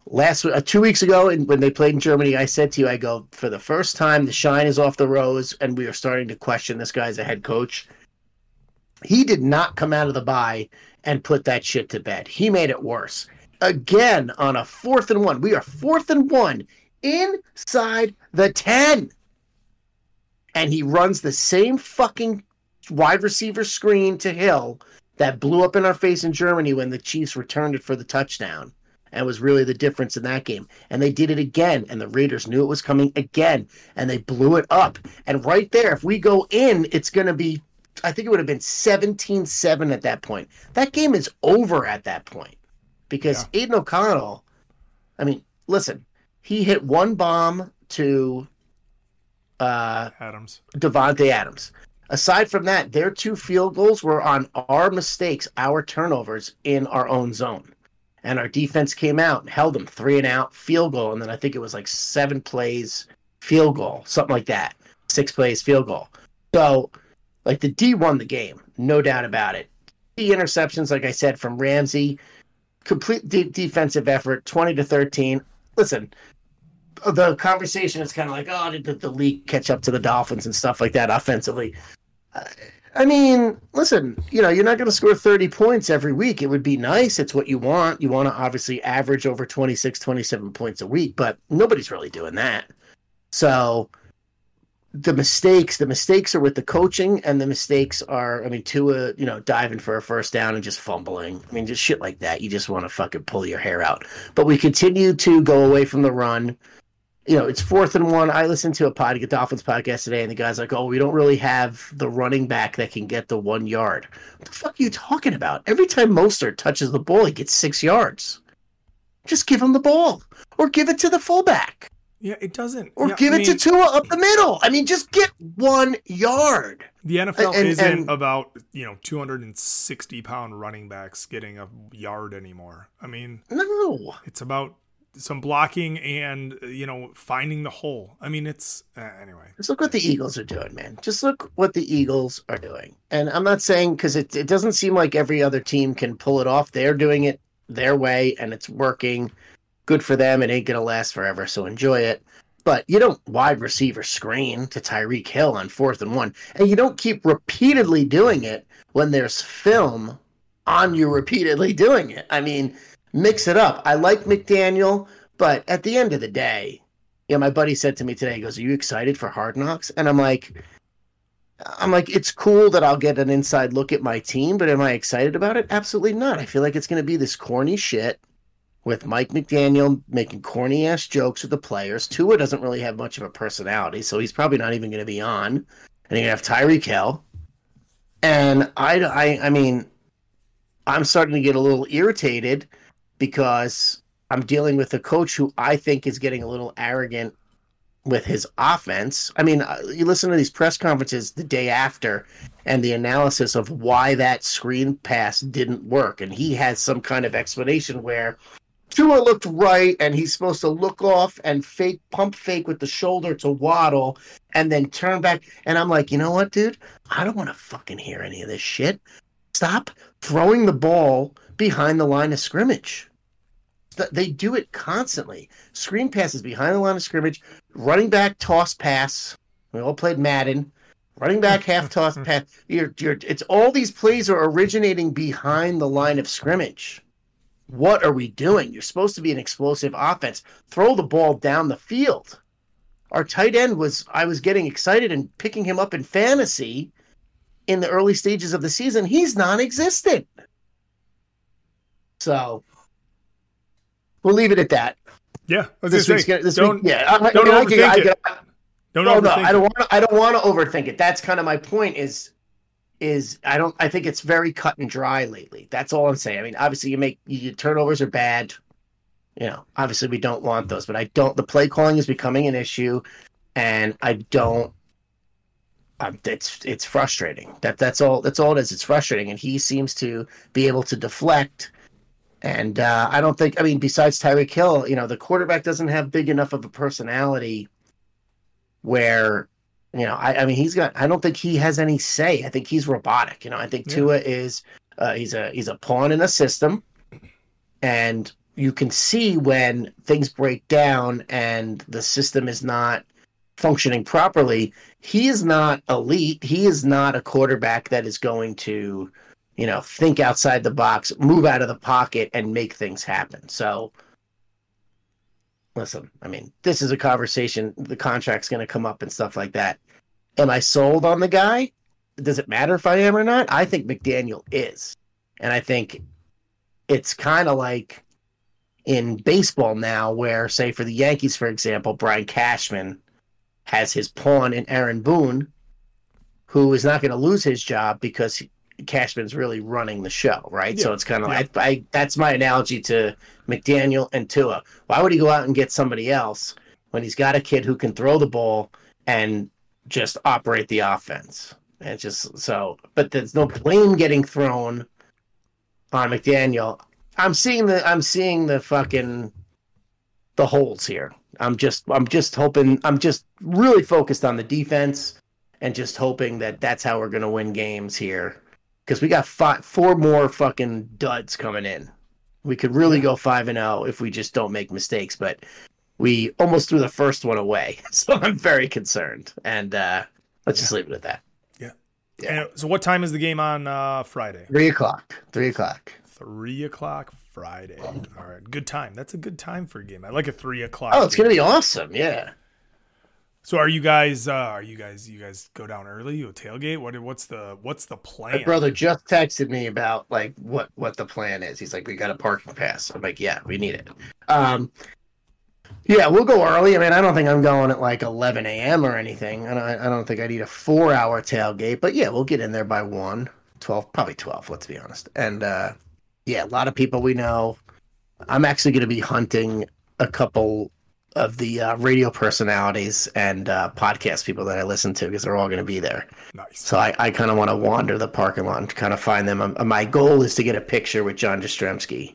Last uh, 2 weeks ago and when they played in Germany I said to you I go for the first time the shine is off the rose and we are starting to question this guy as a head coach. He did not come out of the bye and put that shit to bed. He made it worse. Again on a fourth and one. We are fourth and one inside the 10 and he runs the same fucking wide receiver screen to Hill that blew up in our face in Germany when the Chiefs returned it for the touchdown. And was really the difference in that game. And they did it again, and the Raiders knew it was coming again, and they blew it up. And right there, if we go in, it's going to be, I think it would have been 17 7 at that point. That game is over at that point because Aidan O'Connell, I mean, listen, he hit one bomb to uh, Adams. Davante Adams. Aside from that, their two field goals were on our mistakes, our turnovers in our own zone. And our defense came out and held them three and out, field goal, and then I think it was like seven plays, field goal, something like that. Six plays, field goal. So, like the D won the game, no doubt about it. The interceptions, like I said, from Ramsey, complete de- defensive effort, twenty to thirteen. Listen, the conversation is kind of like, oh, did the, the league catch up to the Dolphins and stuff like that offensively? I mean, listen, you know, you're not going to score 30 points every week. It would be nice. It's what you want. You want to obviously average over 26, 27 points a week, but nobody's really doing that. So the mistakes, the mistakes are with the coaching, and the mistakes are, I mean, Tua, you know, diving for a first down and just fumbling. I mean, just shit like that. You just want to fucking pull your hair out. But we continue to go away from the run you know, it's fourth and one. I listened to a pod, a Dolphins podcast today, and the guy's like, "Oh, we don't really have the running back that can get the one yard." What the fuck are you talking about? Every time Mostert touches the ball, he gets six yards. Just give him the ball, or give it to the fullback, Yeah, it doesn't. or yeah, give I it to mean, Tua up the middle. I mean, just get one yard. The NFL and- isn't and- about you know 260 pound running backs getting a yard anymore. I mean, No, it's about some blocking and you know finding the hole. I mean, it's uh, anyway. Just look what the Eagles are doing, man. Just look what the Eagles are doing. And I'm not saying because it it doesn't seem like every other team can pull it off. They're doing it their way, and it's working. Good for them. It ain't gonna last forever, so enjoy it. But you don't wide receiver screen to Tyreek Hill on fourth and one, and you don't keep repeatedly doing it when there's film on you repeatedly doing it. I mean, mix it up. I like McDaniel, but at the end of the day, know, my buddy said to me today, he goes, Are you excited for Hard Knocks? And I'm like, I'm like, it's cool that I'll get an inside look at my team, but am I excited about it? Absolutely not. I feel like it's going to be this corny shit with Mike McDaniel making corny ass jokes with the players. Tua doesn't really have much of a personality, so he's probably not even going to be on. And you're going to have Tyreek Hill. And I, I, I mean, I'm starting to get a little irritated because I'm dealing with a coach who I think is getting a little arrogant with his offense. I mean, uh, you listen to these press conferences the day after and the analysis of why that screen pass didn't work. And he has some kind of explanation where Tua looked right and he's supposed to look off and fake pump fake with the shoulder to waddle and then turn back. And I'm like, you know what, dude? I don't want to fucking hear any of this shit. Stop throwing the ball behind the line of scrimmage. They do it constantly. Screen passes behind the line of scrimmage, running back toss pass. We all played Madden. Running back half toss pass. You're, you're, it's all these plays are originating behind the line of scrimmage. What are we doing? You're supposed to be an explosive offense. Throw the ball down the field. Our tight end was I was getting excited and picking him up in fantasy in the early stages of the season. He's non-existent. So we'll leave it at that. Yeah, I This week's gonna, this don't week, yeah, I, don't I overthink I it. can- don't no, no, I don't want. to I don't want to overthink it. That's kind of my point. Is is I don't. I think it's very cut and dry lately. That's all I'm saying. I mean, obviously, you make your turnovers are bad. You know, obviously, we don't want those, but I don't. The play calling is becoming an issue, and I don't. Um, it's it's frustrating. That that's all. That's all it is. It's frustrating, and he seems to be able to deflect. And uh, I don't think. I mean, besides Tyreek Hill, you know, the quarterback doesn't have big enough of a personality where you know I, I mean he's got i don't think he has any say i think he's robotic you know i think Yeah. tua is uh, he's a he's a pawn in a system and you can see when things break down and the system is not functioning properly he is not elite he is not a quarterback that is going to you know think outside the box move out of the pocket and make things happen so listen, I mean, this is a conversation. The contract's going to come up and stuff like that. Am I sold on the guy? Does it matter if I am or not? I think McDaniel is. And I think it's kind of like in baseball now, where, say, for the Yankees, for example, Brian Cashman has his pawn in Aaron Boone, who is not going to lose his job because Cashman's really running the show, right? So it's kind of yeah. like I, that's my analogy to McDaniel and Tua. Why would he go out and get somebody else when he's got a kid who can throw the ball and just operate the offense? And it's just so, but there's no blame getting thrown on McDaniel. I'm seeing the I'm seeing the fucking the holes here. I'm just I'm just hoping I'm just really focused on the defense and just hoping that that's how we're gonna win games here because we got five, four more fucking duds coming in. We could really go five and zero if we just don't make mistakes, but we almost threw the first one away, so I'm very concerned. And uh, let's just leave it at that. Yeah. And so, what time is the game on uh, Friday? Three o'clock. Three o'clock. Three o'clock Friday. All right, good time. That's a good time for a game. I like a three o'clock. Oh, it's game. gonna be awesome. Yeah. So, are you guys? Uh, are you guys? You guys go down early? You tailgate? What? What's the? What's the plan? My brother just texted me about like what what the plan is. He's like, we got a parking pass. I'm like, yeah, we need it. Um, yeah, we'll go early. I mean, I don't think I'm going at like 11 a.m. or anything. I don't, I don't think I need a four hour tailgate, but yeah, we'll get in there by one, 12, probably 12. Let's be honest. And uh, yeah, a lot of people we know. I'm actually going to be hunting a couple of the uh, radio personalities and uh, podcast people that I listen to because they're all going to be there. Nice. So I, I kind of want to wander the parking lot and kind of find them. Um, my goal is to get a picture with John Jastrzemski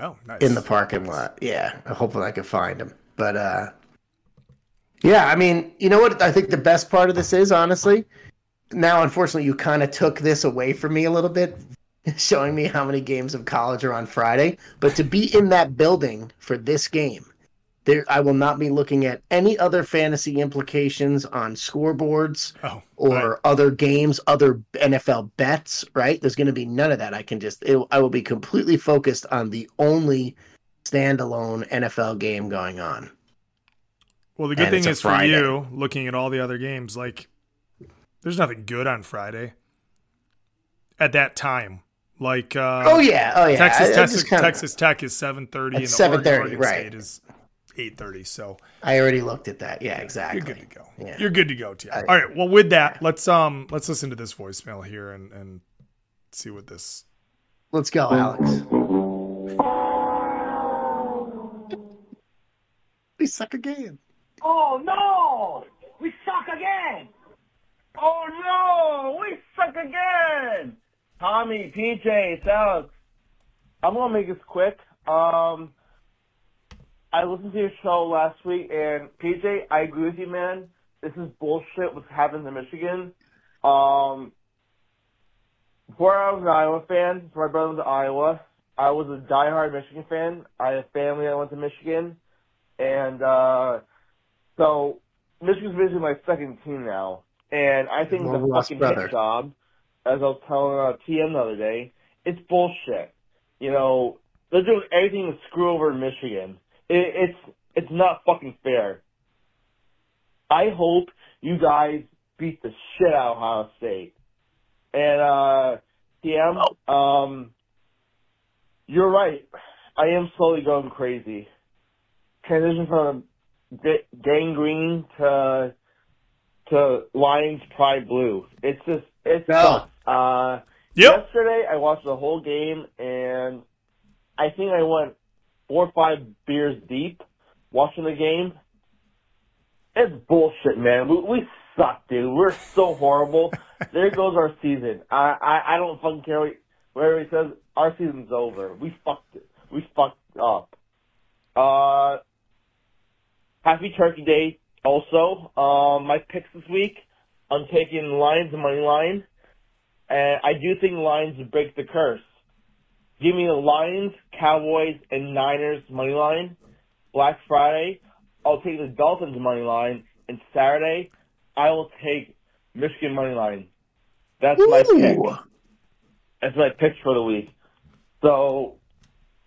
Oh, nice. in the parking lot. Yeah, hopefully I can find him. But uh, yeah, I mean, you know what? I think the best part of this is honestly. Now, unfortunately, you kind of took this away from me a little bit, showing me how many games of college are on Friday. But to be in that building for this game, there I will not be looking at any other fantasy implications on scoreboards Oh, or right. other games, other NFL bets, right? There's going to be none of that. I can just, it, I will be completely focused on the only standalone NFL game going on. Well, the good and thing it's a is for you, looking at all the other games, like there's nothing good on Friday at that time. Like uh, oh yeah, oh yeah. Texas, I, I Texas, kinda- Texas Tech is seven thirty, and Oregon, 7:30, right. State is eight thirty. So I already looked at that. Yeah, exactly. you're good to go. Yeah. You're good to go, Tia. I- all right. Well, with that, let's um let's listen to this voicemail here and and see what this. Let's go, Alex. We suck again. Oh no! We suck again! Oh no! We suck again! Tommy, PJ, it's Alex. I'm gonna make this quick. Um, I listened to your show last week, and PJ, I agree with you, man. This is bullshit. What's happening in Michigan? Um, before I was an Iowa fan, before my brother went to Iowa, I was a diehard Michigan fan. I had family that went to Michigan, and uh, so Michigan's basically my second team now, and I think Long the fucking brother. hit job, as I was telling uh, TM the other day, it's bullshit. You know, they're doing everything to screw over Michigan. It, it's it's not fucking fair. I hope you guys beat the shit out of Ohio State. And uh, TM, um, you're right. I am slowly going crazy. Transition from ga- Gang Green to to Lions Pride Blue. It's just it's No. Uh, Yep. Yesterday I watched the whole game and I think I went four or five beers deep watching the game. It's bullshit, man. We, we suck, dude. We're so horrible. there goes our season. I, I I don't fucking care what whatever he says. Our season's over. We fucked it. We fucked up. Uh, happy Turkey Day. Also, um, my picks this week. I'm taking Lions and money line, and I do think Lions break the curse. Give me the Lions, Cowboys, and Niners money line. Black Friday, I'll take the Dolphins money line, and Saturday, I will take Michigan money line. That's my pick. That's my picks for the week. So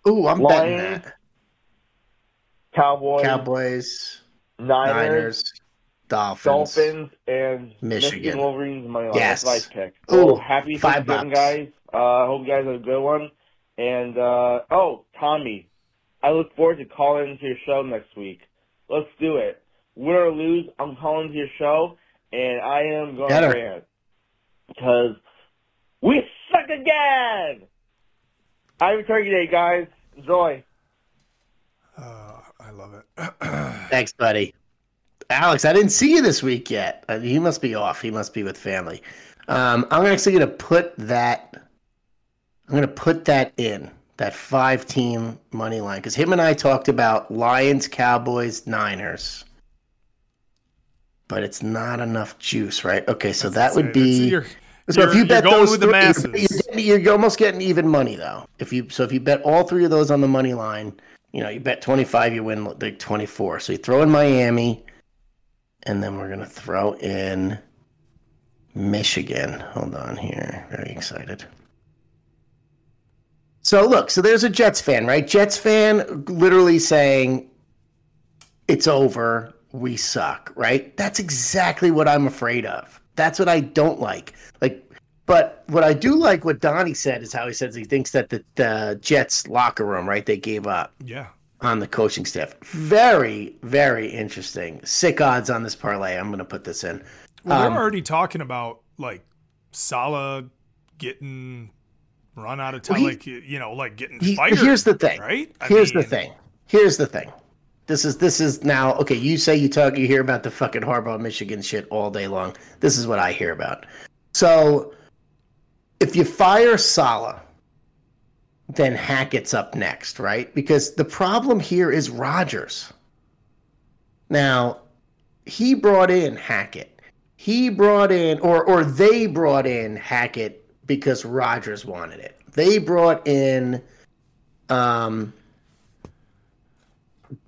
Ooh I'm betting that. Cowboys, Cowboys, Niners, Niners, Dolphins. Dolphins, and Michigan. Michigan Wolverines money line. Yes. That's my pick. Ooh, happy Thanksgiving, guys. Uh, hope you guys have a good one. And uh, oh, Tommy, I look forward to calling into your show next week. Let's do it. Win or lose, I'm calling into your show, and I am going Get her. to rant because we suck again. Happy Turkey Day, guys. Enjoy. Uh, I love it. Thanks, buddy. Alex, I didn't see you this week yet. Uh, he must be off. He must be with family. Um, I'm actually going to put that. I'm going to put that in that five team money line because him and I talked about Lions, Cowboys, Niners, but it's not enough juice, right? Okay, so that would be. you're- So if you're- bet those with the three, you're-. You're, you're almost getting even money though. If you so if you bet all three of those on the money line, you know you bet twenty five, you win like twenty four. So you throw in Miami, and then we're gonna throw in Michigan. Hold on here, very excited. So look, so there's a Jets fan, right? Jets fan literally saying it's over, we suck, right? That's exactly what I'm afraid of. That's what I don't like. Like, but what I do like, what Donnie said, is how he says he thinks that the, the Jets locker room, right, they gave up yeah. on the coaching staff. Very, very interesting. Sick odds on this parlay. I'm going to put this in. Well, Um, they're already talking about like Saleh getting run out of time, Well, like you know, like getting He- fired. here's the thing. right? I Here's the thing. Here's the thing. This is this is now okay. You say you talk, you hear about the fucking Harbaugh, Michigan shit all day long. This is what I hear about. So, if you fire Saleh, then Hackett's up next, right? Because the problem here is Rodgers. Now, he brought in Hackett. He brought in, or or they brought in Hackett because Rodgers wanted it. They brought in, um,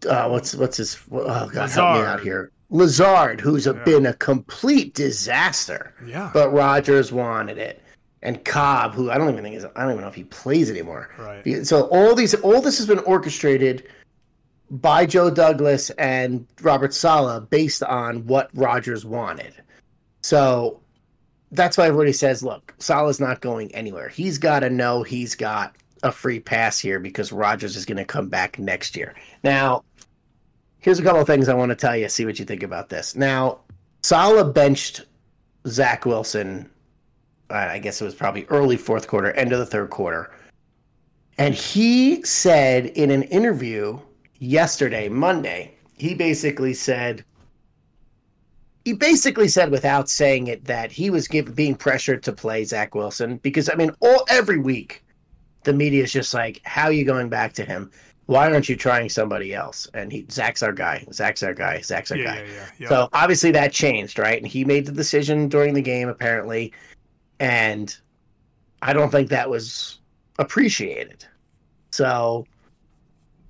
uh, what's what's his? Oh God, help me out here. Lazard, who's a, been a complete disaster. Yeah. But Rodgers wanted it, and Cobb, who I don't even think is, I don't even know if he plays anymore. Right. So all these, all this has been orchestrated by Joe Douglas and Robert Saleh based on what Rodgers wanted. So that's why everybody says, look, Saleh's not going anywhere. He's got to know he's got a free pass here because Rodgers is going to come back next year. Now, here's a couple of things I want to tell you. See what you think about this. Now, Salah benched Zach Wilson. uh, I guess it was probably early fourth quarter, end of the third quarter. And he said in an interview yesterday, Monday, he basically said, he basically said without saying it that he was give, being pressured to play Zach Wilson because I mean, all every week the media is just like, "How are you going back to him? Why aren't you trying somebody else?" And he, Zach's our guy. Zach's our guy. Zach's our Yeah, guy. yeah, yeah, yeah. So obviously that changed, right? And he made the decision during the game, apparently, and I don't think that was appreciated. So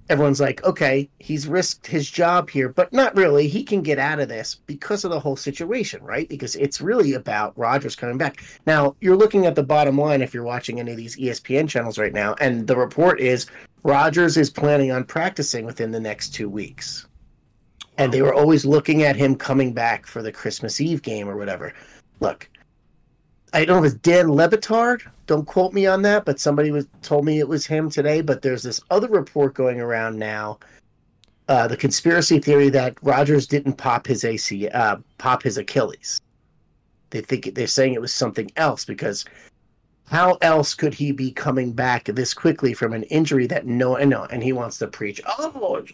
everyone's like, okay, he's risked his job here, but not really. He can get out of this because of the whole situation, right? Because it's really about Rodgers coming back. Now, you're looking at the bottom line if you're watching any of these ESPN channels right now, and the report is Rodgers is planning on practicing within the next two weeks. And they were always looking at him coming back for the Christmas Eve game or whatever. Look, I don't know if it's Dan Le Batard. Don't quote me on that, but somebody was told me it was him today. But there's this other report going around now, uh, the conspiracy theory that Rodgers didn't pop his AC, uh, pop his Achilles. They think they're saying it was something else because how else could he be coming back this quickly from an injury that no, and no, and he wants to preach, oh,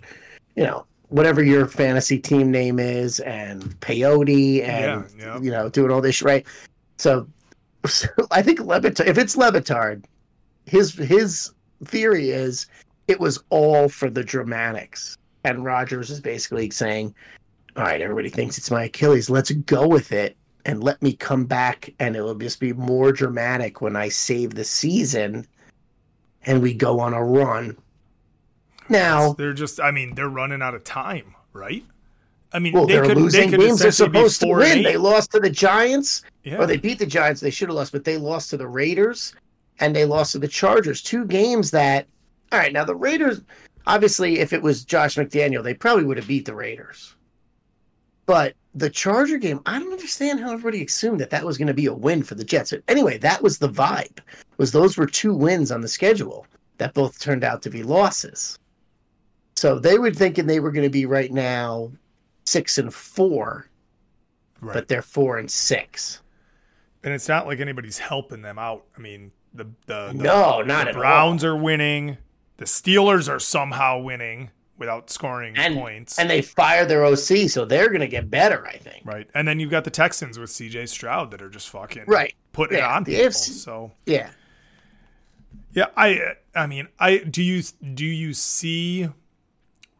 you know, whatever your fantasy team name is, and peyote, and Yeah, yeah. you know, doing all this, right? So, so I think Le Batard, if it's Le Batard, his his theory is it was all for the dramatics, and Rodgers is basically saying, "All right, everybody thinks it's my Achilles. Let's go with it." And let me come back, and it will just be more dramatic when I save the season, and we go on a run. Now, they're just. I mean, they're running out of time, right? I mean, well, they they're could. losing they could games they're supposed to win. They lost to the Giants, Yeah. or they beat the Giants. They should have lost, but they lost to the Raiders and they lost to the Chargers. Two games that, all right, now the Raiders, obviously, if it was Josh McDaniel, they probably would have beat the Raiders. But the Charger game, I don't understand how everybody assumed that that was going to be a win for the Jets. But anyway, that was the vibe. Was those were two wins on the schedule that both turned out to be losses. So they were thinking they were going to be right now six and four, right. but they're four and six. and it's not like anybody's helping them out. I mean, the the, the No, not the at Browns are winning. The Steelers are somehow winning without scoring and points. and they fire their OC, so they're going to get better, I think. right. And then you've got the Texans with CJ Stroud that are just fucking Right. putting it on the people. AFC So Yeah, yeah, I I mean, I do you do you see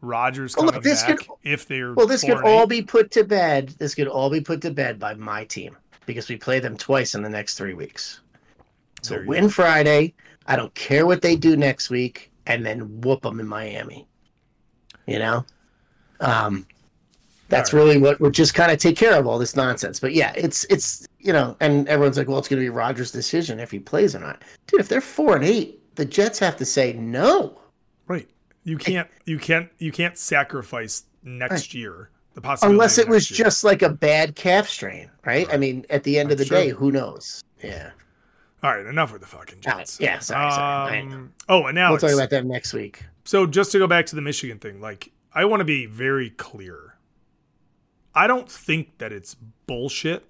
Rodgers Well, coming look, this back could- if they're well, this could all eight? be put to bed. This could all be put to bed by my team because we play them twice in the next three weeks. So win Friday. I don't care what they do next week, and then whoop them in Miami. You know, um, that's right. really what would just kind of take care of all this nonsense. But yeah, it's it's you know, and everyone's like, well, it's going to be Rodgers' decision if he plays or not. Dude, if they're four and eight, the Jets have to say no. Right. You can't you can't you can't sacrifice next year the possibility Unless it was year. just like a bad calf strain, right? I mean, at the end of the That's day, who knows? Yeah. all right. Enough with the fucking All right, Jets. yeah, sorry, sorry. Um, oh, and now We'll talk about that next week. So just to go back to the Michigan thing, like I want to be very clear. I don't think that it's bullshit.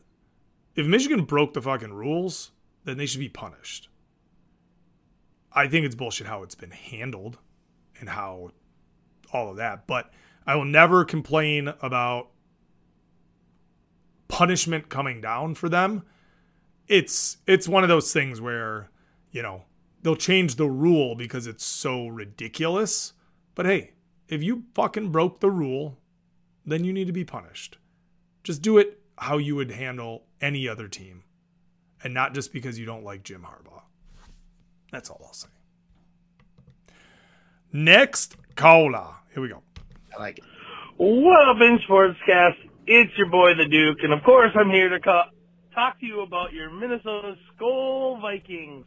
If Michigan broke the fucking rules, then they should be punished. I think it's bullshit how it's been handled and how all of that, but I will never complain about punishment coming down for them. It's it's one of those things where, you know, they'll change the rule because it's so ridiculous. But hey, if you fucking broke the rule, then you need to be punished. Just do it how you would handle any other team and not just because you don't like Jim Harbaugh. That's all I'll say. Next, Cola. Here we go. I like it. What up, in Sportscast? It's your boy, the Duke, and of course, I'm here to co- talk to you about your Minnesota Skol Vikings.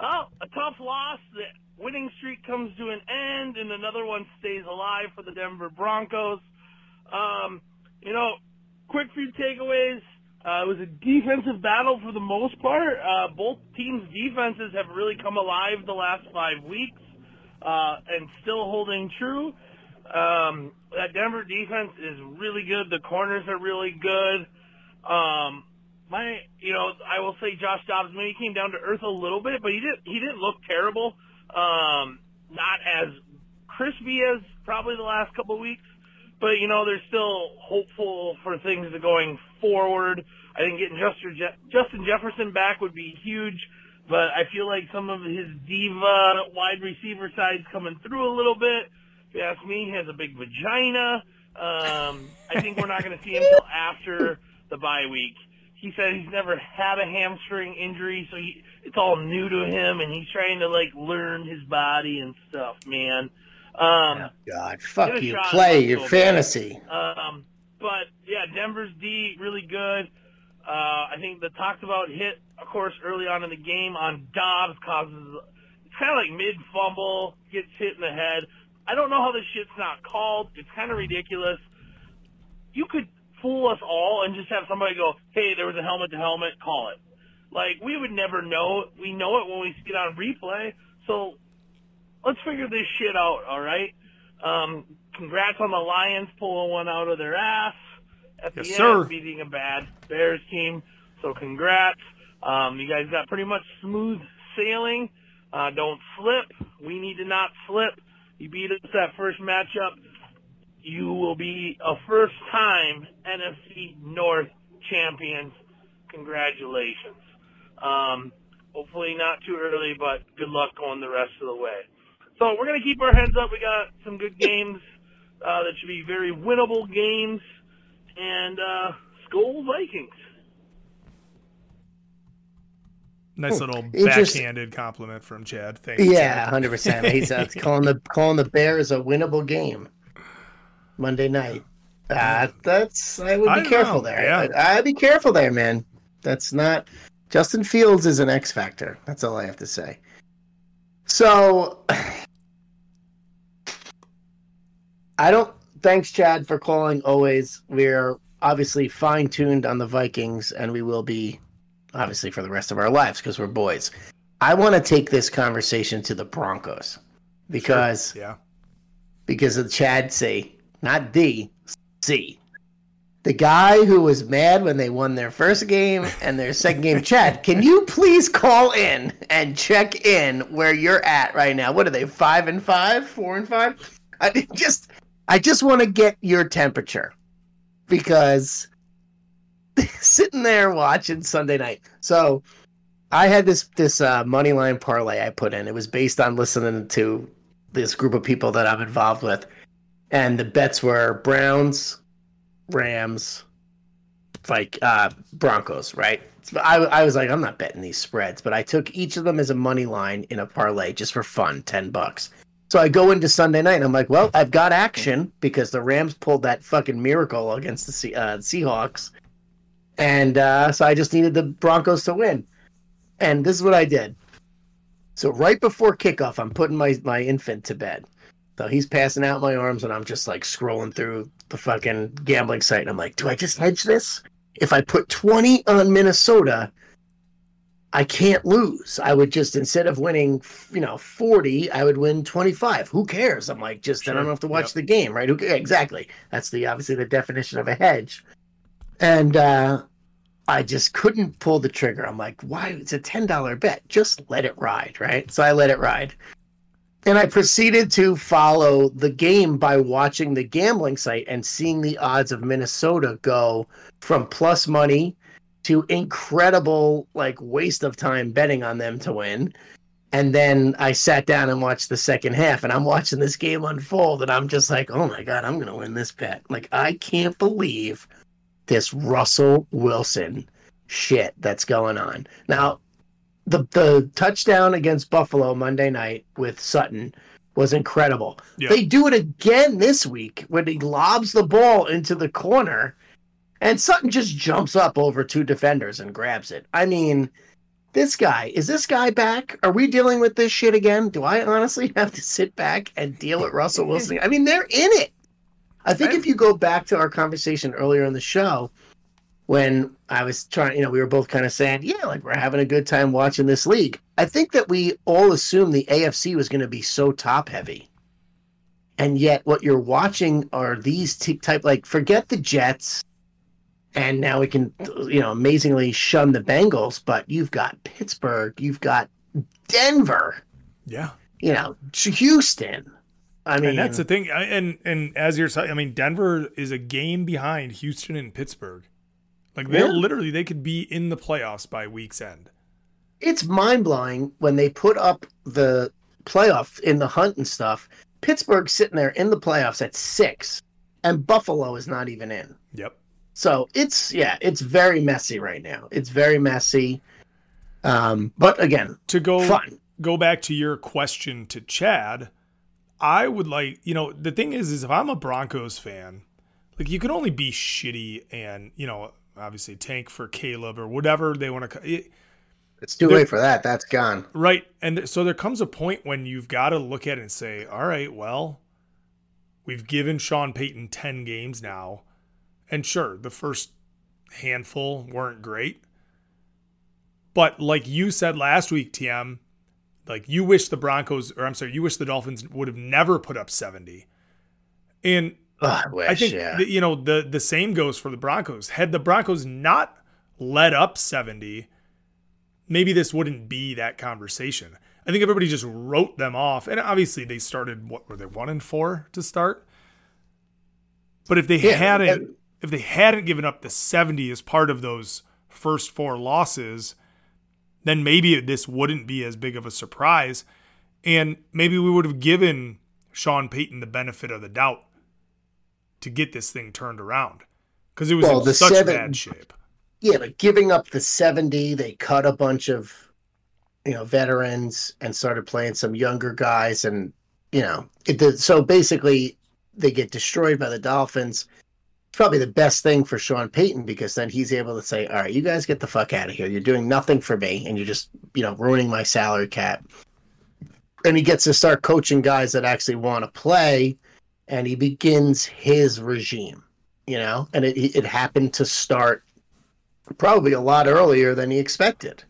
Oh, a tough loss. The winning streak comes to an end, and another one stays alive for the Denver Broncos. Um, you know, quick few takeaways. Uh, it was a defensive battle for the most part. Uh, both teams' defenses have really come alive the last five weeks, uh, and still holding true. Um, that Denver defense is really good. The corners are really good. Um, my, you know, I will say Josh Dobbs maybe came down to earth a little bit, but he didn't. He didn't look terrible. Um, not as crispy as probably the last couple of weeks, but you know, they're still hopeful for things going forward. I think getting Justin Justin Jefferson back would be huge, but I feel like some of his diva wide receiver sides coming through a little bit. If you ask me, he has a big vagina. Um, I think we're not going to see him until after the bye week. He said he's never had a hamstring injury, so he, it's all new to him, and he's trying to like learn his body and stuff, man. Um, God, fuck you. Play your fantasy. um, but yeah, Denver's D really good. Uh, I think the talked about hit, of course, early on in the game on Dobbs causes it's kind of like mid fumble, gets hit in the head. I don't know how this shit's not called. It's kind of ridiculous. You could fool us all and just have somebody go, "Hey, there was a helmet to helmet, call it." Like we would never know. We know it when we see it on replay. So let's figure this shit out, all right? Um, congrats on the Lions pulling one out of their ass at the Yes, end, sir. beating a bad Bears team. So congrats. Um, you guys got pretty much smooth sailing. Uh, don't slip. We need to not slip. You beat us that first matchup. You will be a first time NFC North champions. Congratulations. Um, hopefully not too early, but good luck going the rest of the way. So we're gonna keep our heads up. We got some good games uh, that should be very winnable games, and uh, Skol Vikings. Nice little Interest- backhanded compliment from Chad. Thank you. Yeah, hundred percent. He's uh, calling the calling the Bears a winnable game Monday night. Uh, that's I would I be careful know, there. yeah. I, I'd be careful there, man. That's not Justin Fields is an X factor. That's all I have to say. So I don't. Thanks, Chad, for calling. Always, we're obviously fine tuned on the Vikings, and we will be obviously for the rest of our lives because we're boys. I want to take this conversation to the Broncos because Yeah. because of Chad C, not D, C. The guy who was mad when they won their first game and their second game. Chad, can you please call in and check in where you're at right now? What are they? Five and five, four and five? I mean, just, I just want to get your temperature because sitting there watching Sunday night. So I had this this uh, money line parlay I put in. It was based on listening to this group of people that I'm involved with, and the bets were Browns, Rams, like uh, Broncos. Right? I I was like, I'm not betting these spreads, but I took each of them as a money line in a parlay just for fun, ten bucks. So I go into Sunday night and I'm like, well, I've got action because the Rams pulled that fucking miracle against the Se- uh, Seahawks. And uh, so I just needed the Broncos to win. And this is what I did. So right before kickoff, I'm putting my, my infant to bed. So he's passing out my arms, and I'm just like scrolling through the fucking gambling site. And I'm like, do I just hedge this? If I put 20 on Minnesota, I can't lose. I would just, instead of winning, you know, 40, I would win 25. Who cares? I'm like, just, I don't have to watch Yep. the game, right? Who, exactly. That's the, obviously, the definition of a hedge. And, uh, I just couldn't pull the trigger. I'm like, why? It's a $10 bet. Just let it ride, right? So I let it ride. And I proceeded to follow the game by watching the gambling site and seeing the odds of Minnesota go from plus money to incredible, like, waste of time betting on them to win. And then I sat down and watched the second half, and I'm watching this game unfold, and I'm just like, oh my God, I'm going to win this bet. Like, I can't believe this Russell Wilson shit that's going on. Now, the, the touchdown against Buffalo Monday night with Sutton was incredible. Yeah. They do it again this week when he lobs the ball into the corner, and Sutton just jumps up over two defenders and grabs it. I mean, this guy is this guy back? Are we dealing with this shit again? Do I honestly have to sit back and deal with Russell Wilson? I mean, they're in it. I think if you go back to our conversation earlier in the show, when I was trying, you know, we were both kind of saying, yeah, like we're having a good time watching this league. I think that we all assumed the AFC was going to be so top heavy. And yet, what you're watching are these t- type, like, forget the Jets, and now we can, you know, amazingly shun the Bengals, but you've got Pittsburgh, you've got Denver, Yeah. you know, Houston. I mean, And that's the thing. And and as you're saying, I mean, Denver is a game behind Houston and Pittsburgh. Like they Yeah. literally they could be in the playoffs by week's end. it's mind blowing when they put up the playoff in the hunt and stuff. Pittsburgh's sitting there in the playoffs at six, and Buffalo is not even in. Yep. So it's yeah, it's very messy right now. It's very messy. Um, but again, To go fun. go back to your question to Chad, I would like, you know, the thing is is if I'm a Broncos fan, like you can only be shitty and, you know, obviously tank for Caleb or whatever they want to It, It's too late for that. That's gone. Right. And so there comes a point when you've got to look at it and say, all right, well, we've given Sean Payton 10 games now. And sure, the first handful weren't great. But like you said last week, TM, like you wish the Broncos, or I'm sorry, you wish the Dolphins would have never put up 70. And Ugh, I wish. I think yeah. you know the the same goes for the Broncos. Had the Broncos not let up 70, maybe this wouldn't be that conversation. I think everybody just wrote them off. And obviously they started what were they 1 and 4 to start? But if they Yeah, hadn't if they hadn't given up the 70 as part of those first four losses, then maybe this wouldn't be as big of a surprise. And maybe we would have given Sean Payton the benefit of the doubt to get this thing turned around because it was Well, in such seven- bad shape. yeah, but giving up the 70, they cut a bunch of, you know, veterans and started playing some younger guys. And, you know, it did, so basically they get destroyed by the Dolphins. It's probably the best thing for Sean Payton because then he's able to say, all right, you guys get the fuck out of here. You're doing nothing for me and you're just, you know, ruining my salary cap. And he gets to start coaching guys that actually want to play and he begins his regime, you know, and it, it happened to start probably a lot earlier than he expected.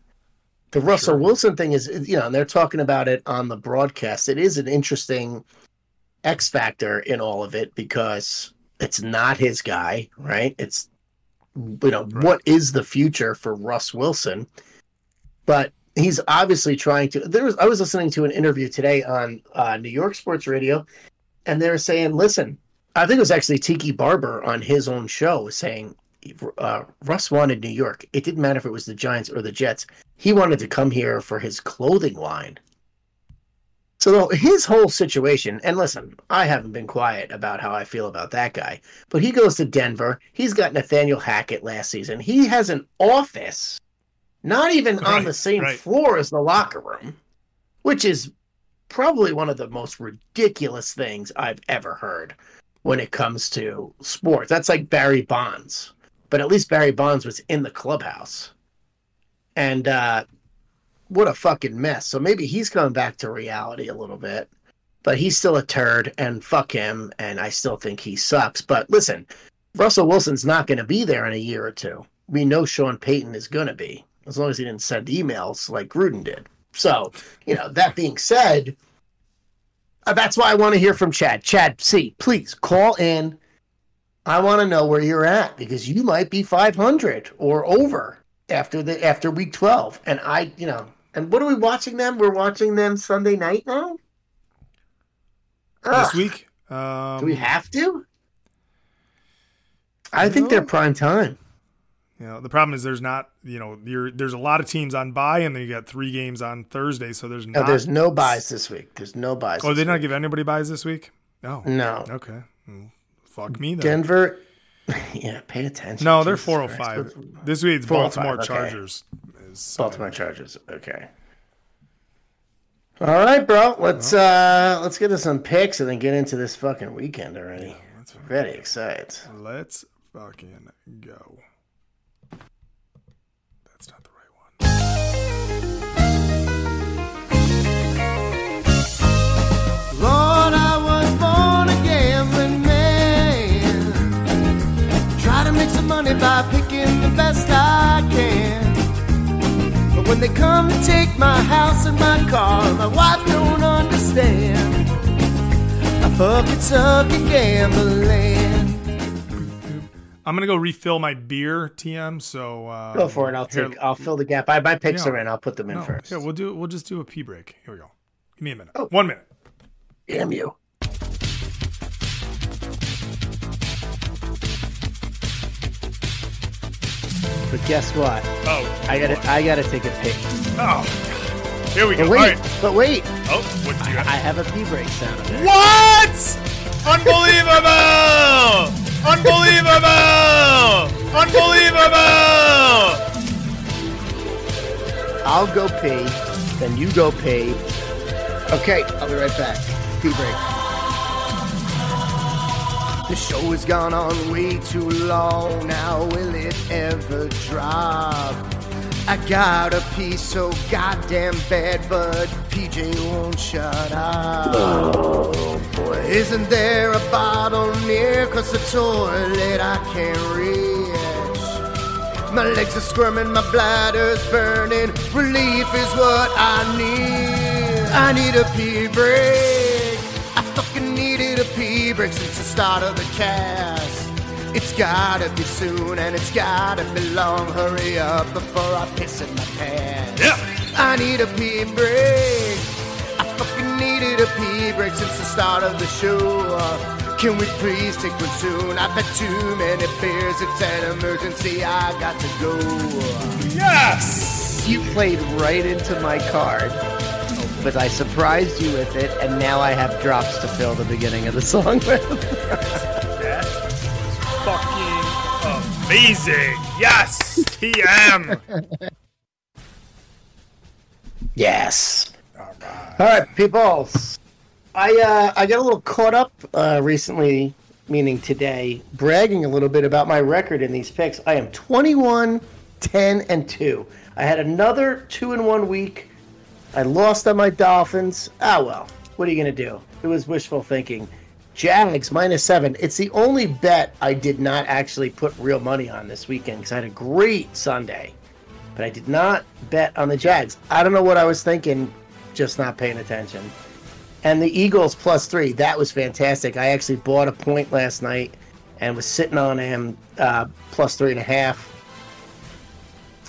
The Russell Wilson thing is, you know, and they're talking about it on the broadcast. It is an interesting X factor in all of it because it's not his guy, right? It's, you know, what is the future for Russ Wilson? But he's obviously trying to. There was I was listening to an interview today on uh, New York Sports Radio, and they were saying, listen, I think it was actually Tiki Barber on his own show saying uh, Russ wanted New York. It didn't matter if it was the Giants or the Jets. He wanted to come here for his clothing line. So his whole situation, and listen, I haven't been quiet about how I feel about that guy, but he goes to Denver. He's got Nathaniel Hackett last season. He has an office, not even on the same right. floor as the locker room, which is probably one of the most ridiculous things I've ever heard when it comes to sports. That's like Barry Bonds, but at least Barry Bonds was in the clubhouse. And uh, what a fucking mess. So maybe he's coming back to reality a little bit, but he's still a turd and fuck him. And I still think he sucks. But listen, Russell Wilson's not going to be there in a year or two. We know Sean Payton is going to be, as long as he didn't send emails like Gruden did. So, you know, that being said, uh, that's why I want to hear from Chad. Chad, see, please call in. I want to know where you're at because you might be 500 or over after the after week 12. And I, you know, and what are we watching them? We're watching them Sunday night now. This week, um, do we have to? I think they're prime time. You know, the problem is there's not, you know, you're, there's a lot of teams on bye, and then you got three games on Thursday, so there's No, not. there's no byes this week. There's no byes. Oh, they not give anybody byes this week? No. No. Okay. Well, fuck me then. Denver. Yeah, pay attention. no, they're Jesus 405. Christ. This week it's Baltimore okay. Chargers. Is, Baltimore Chargers. Okay. All right, bro. Let's uh let's get to some picks and then get into this fucking weekend already. Very excited. Let's fucking go. That's not the right one. Lord, I was born a gambling man. Try to make some money by picking the best I can. But when they come to take my house and my car, my wife don't understand. I fucking suck at gambling. I'm gonna go refill my beer, TM. So uh, Go for it. I'll here- take I'll fill the gap. I my picks Yeah. are in. I'll put them in no, first. Yeah, we'll do. We'll just do a pee break. Here we go. Give me a minute. Oh. One minute. Damn you. But guess what? Oh, I gotta I gotta take a pick. Oh, here we go. But wait, All right. but wait. Oh, what do you I got? have a pee break sound effect. What? Unbelievable! Unbelievable! Unbelievable! I'll go pee, then you go pee. Okay, I'll be right back. Pee break. The show has gone on way too long now. Will it ever drop? I got a piece so goddamn bad, but PJ won't shut up. Oh boy. Isn't there a bottle near? Cause the toilet I can't reach. My legs are squirming, my bladder's burning. Relief is what I need. I need a pee break. I fucking needed a pee break since the start of the cast. It's gotta be soon and it's gotta be long. Hurry up before I piss in my pants. Yeah. I need a pee break. I fucking needed a pee break since the start of the show. Can we please take one soon? I've had too many beers. It's an emergency. I got to go. Yes. You played right into my card, but I surprised you with it, and now I have drops to fill the beginning of the song with. That fucking amazing. Yes. TM. yes. All right, people. I uh, I got a little caught up uh, recently, meaning today, bragging a little bit about my record in these picks. I am 21, 10, and 2. I had another 2 in 1 week. I lost on my Dolphins. Ah, well. What are you going to do? It was wishful thinking. Jags minus 7. It's the only bet I did not actually put real money on this weekend because I had a great Sunday. But I did not bet on the Jags. I don't know what I was thinking, just not paying attention. And the Eagles plus three, that was fantastic. I actually bought a point last night and was sitting on him uh, plus three and a half.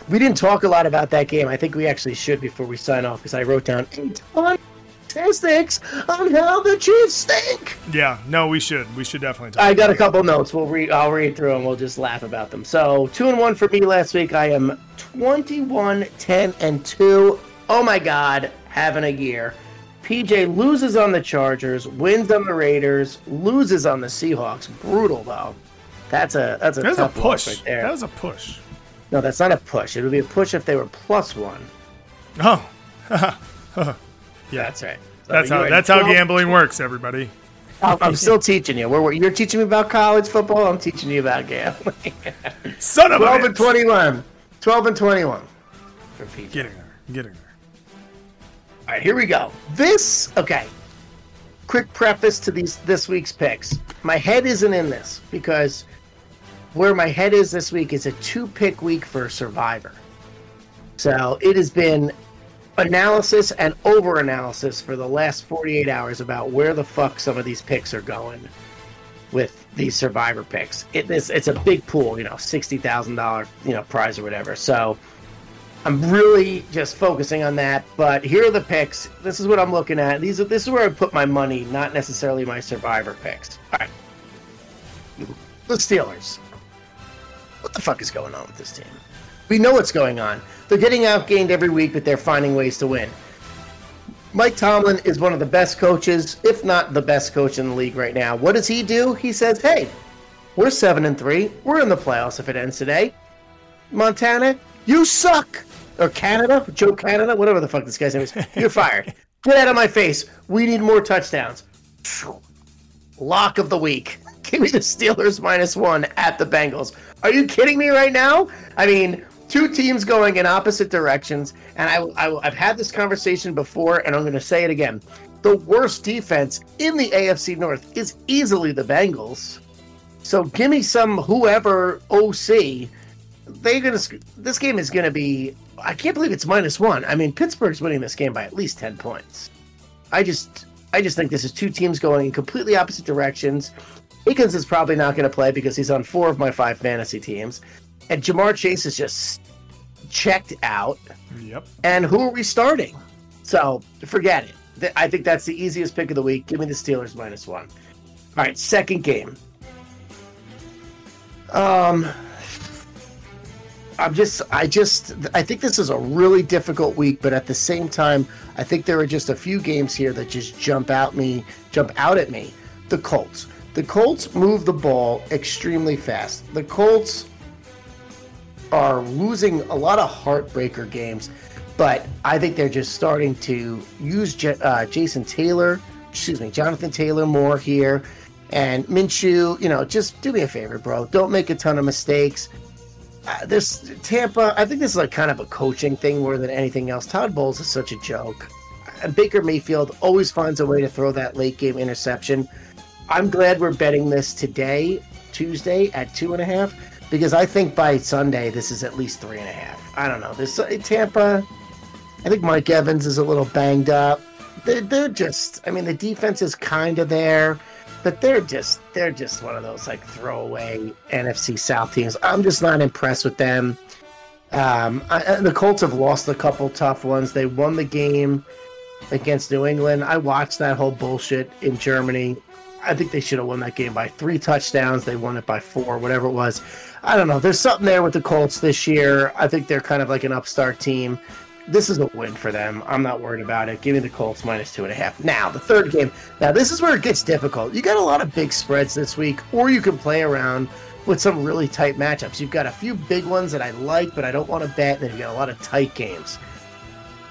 We didn't talk a lot about that game. I think we actually should before we sign off because I wrote down a of statistics on how the Chiefs stink. Yeah. No, we should. We should definitely talk. I got a couple notes. We'll read. I'll read through and we'll just laugh about them. So two and one for me last week. I am 21, 10, and two. Oh my God, having a year. PJ loses on the Chargers, wins on the Raiders, loses on the Seahawks. Brutal though. That's a that's a it. That was a tough loss push. right there. That was a push. No, that's not a push. It would be a push if they were plus one. Oh. yeah. That's right. So That's how. That's how gambling works, everybody. I'm, still teaching you. We're, we're- you're teaching me about college football. I'm teaching you about gambling. Son of a 12 and 21. 12 and 21 for PJ. Getting there. Getting there. All right, here we go. This, okay. Quick preface to these this week's picks. My head isn't in this because where my head is this week is a two pick week for Survivor. So it has been analysis and over analysis for the last 48 hours about where the fuck some of these picks are going with these Survivor picks. It is it's a big pool, you know, sixty thousand dollar you know prize or whatever. So I'm really just focusing on that. But here are the picks. This is what I'm looking at. These are this is where I put my money, not necessarily my survivor picks. All right. The Steelers. What the fuck is going on with this team? We know what's going on. They're getting outgained every week, but they're finding ways to win. Mike Tomlin is one of the best coaches, if not the best coach in the league right now. What does he do? He says, "Hey, we're seven and three. We're in the playoffs if it ends today. Montana, you suck. Or Canada, Joe Canada, whatever the fuck this guy's name is. You're fired. Get out of my face. We need more touchdowns. Lock of the week. Give me the Steelers minus one at the Bengals. Are you kidding me right now? I mean, two teams going in opposite directions, and I, I, I've had this conversation before, and I'm going to say it again. The worst defense in the AFC North is easily the Bengals. So give me some whoever OC. They're gonna. This game is gonna be. I can't believe it's minus one. I mean, Pittsburgh's winning this game by at least ten points. I just. I just think this is two teams going in completely opposite directions. Higgins is probably not going to play because he's on four of my five fantasy teams, and Ja'Marr Chase is just checked out. Yep. And who are we starting? So forget it. I think that's the easiest pick of the week. Give me the Steelers minus one. All right, second game. Um, I'm just, I just, I think this is a really difficult week, but at the same time, I think there are just a few games here that just jump out me, jump out at me. The Colts. The Colts move the ball extremely fast. The Colts are losing a lot of heartbreaker games, but I think they're just starting to use J- uh, Jason Taylor, excuse me, Jonathan Taylor more here. And Minshew, you know, just do me a favor, bro. Don't make a ton of mistakes. Uh, this Tampa, I think this is like kind of a coaching thing more than anything else. Todd Bowles is such a joke. Baker Mayfield always finds a way to throw that late game interception. I'm glad we're betting this today, Tuesday at two and a half, because I think by Sunday this is at least three and a half. I don't know. This uh, Tampa. I think Mike Evans is a little banged up. They're, they're just. I mean, the defense is kind of there, but they're just they're just one of those like throwaway NFC South teams. I'm just not impressed with them. Um, I, the Colts have lost a couple tough ones. They won the game against New England. I watched that whole bullshit in Germany. I think they should have won that game by three touchdowns. They won it by four, whatever it was. I don't know. There's something there with the Colts this year. I think they're kind of like an upstart team. This is a win for them. I'm not worried about it. Give me the Colts minus two and a half. Now, the third game. Now, this is where it gets difficult. You got a lot of big spreads this week, or you can play around with some really tight matchups. You've got a few big ones that I like, but I don't want to bet, and then you've got a lot of tight games.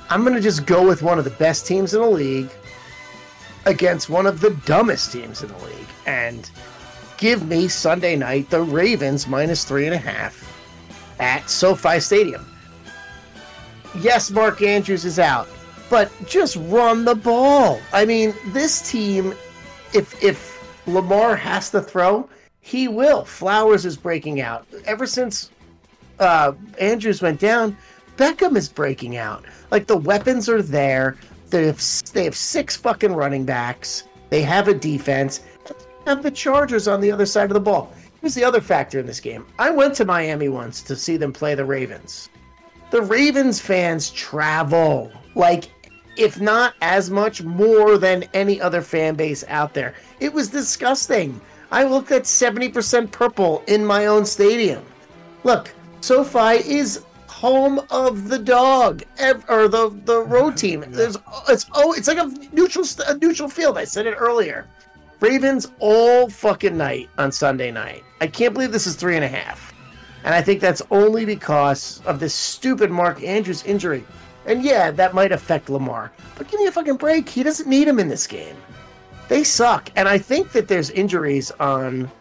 I'm going to just go with one of the best teams in the league against one of the dumbest teams in the league and give me Sunday night the Ravens minus three and a half at SoFi Stadium. Yes, Mark Andrews is out, but just run the ball. I mean, this team, if if Lamar has to throw, he will. Flowers is breaking out. Ever since uh, Andrews went down, Beckham is breaking out. Like the weapons are there. They have they have six fucking running backs. They have a defense. Have the Chargers on the other side of the ball. Here's the other factor in this game. I went to Miami once to see them play the Ravens. The Ravens fans travel like if not as much more than any other fan base out there. It was disgusting. I looked at 70% purple in my own stadium. Look, SoFi is home of the dog or the the road team. There's it's oh it's like a neutral a neutral field. I said it earlier. Ravens all fucking night on Sunday night. I can't believe this is three and a half, and I think that's only because of this stupid Mark Andrews injury. And yeah, that might affect Lamar, but give me a fucking break. He doesn't need him in this game. They suck, and I think that there's injuries on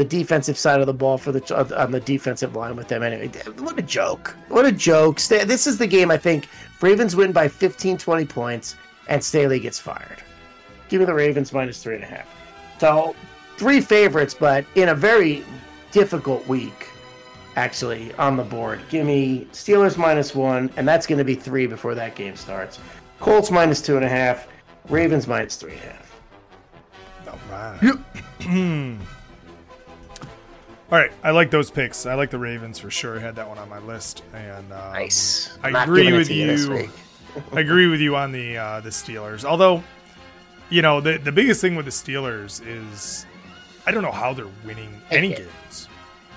the defensive side of the ball for the uh, on the defensive line with them anyway. What a joke. What a joke. This is the game I think Ravens win by 15, 20 points, and Staley gets fired. Give me the Ravens minus three and a half. So three favorites, but in a very difficult week, actually, on the board. Give me Steelers minus one, and that's going to be three before that game starts. Colts minus two and a half, Ravens minus three and a half. All right. All right, I like those picks. I like the Ravens for sure. I had that one on my list, and um, Nice. I Not agree with you you. I agree with you on the uh, the Steelers. Although, you know, the the biggest thing with the Steelers is I don't know how they're winning any it. games.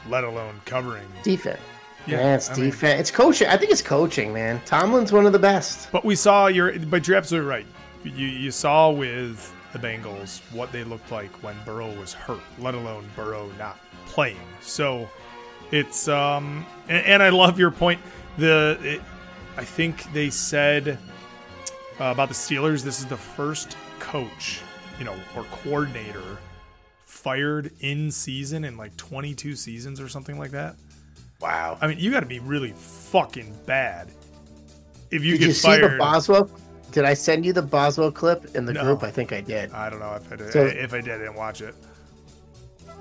let alone covering. Defense. Yeah, Yeah, it's I mean- defense. it's coaching. I think it's coaching, man. Tomlin's one of the best. But we saw your, but you're absolutely right. You you saw with the Bengals what they looked like when Burrow was hurt, let alone Burrow not playing. So it's um, and, and I love your point. The it, I think they said uh, about the Steelers. This is the first coach, you know, or coordinator fired in season in like 22 seasons or something like that. Wow. I mean, you got to be really fucking bad if you Did get you see fired. the Boswell? Did I send you the Boswell clip in the No. group? I think I did. I don't know if I did. So- if I did, I didn't watch it.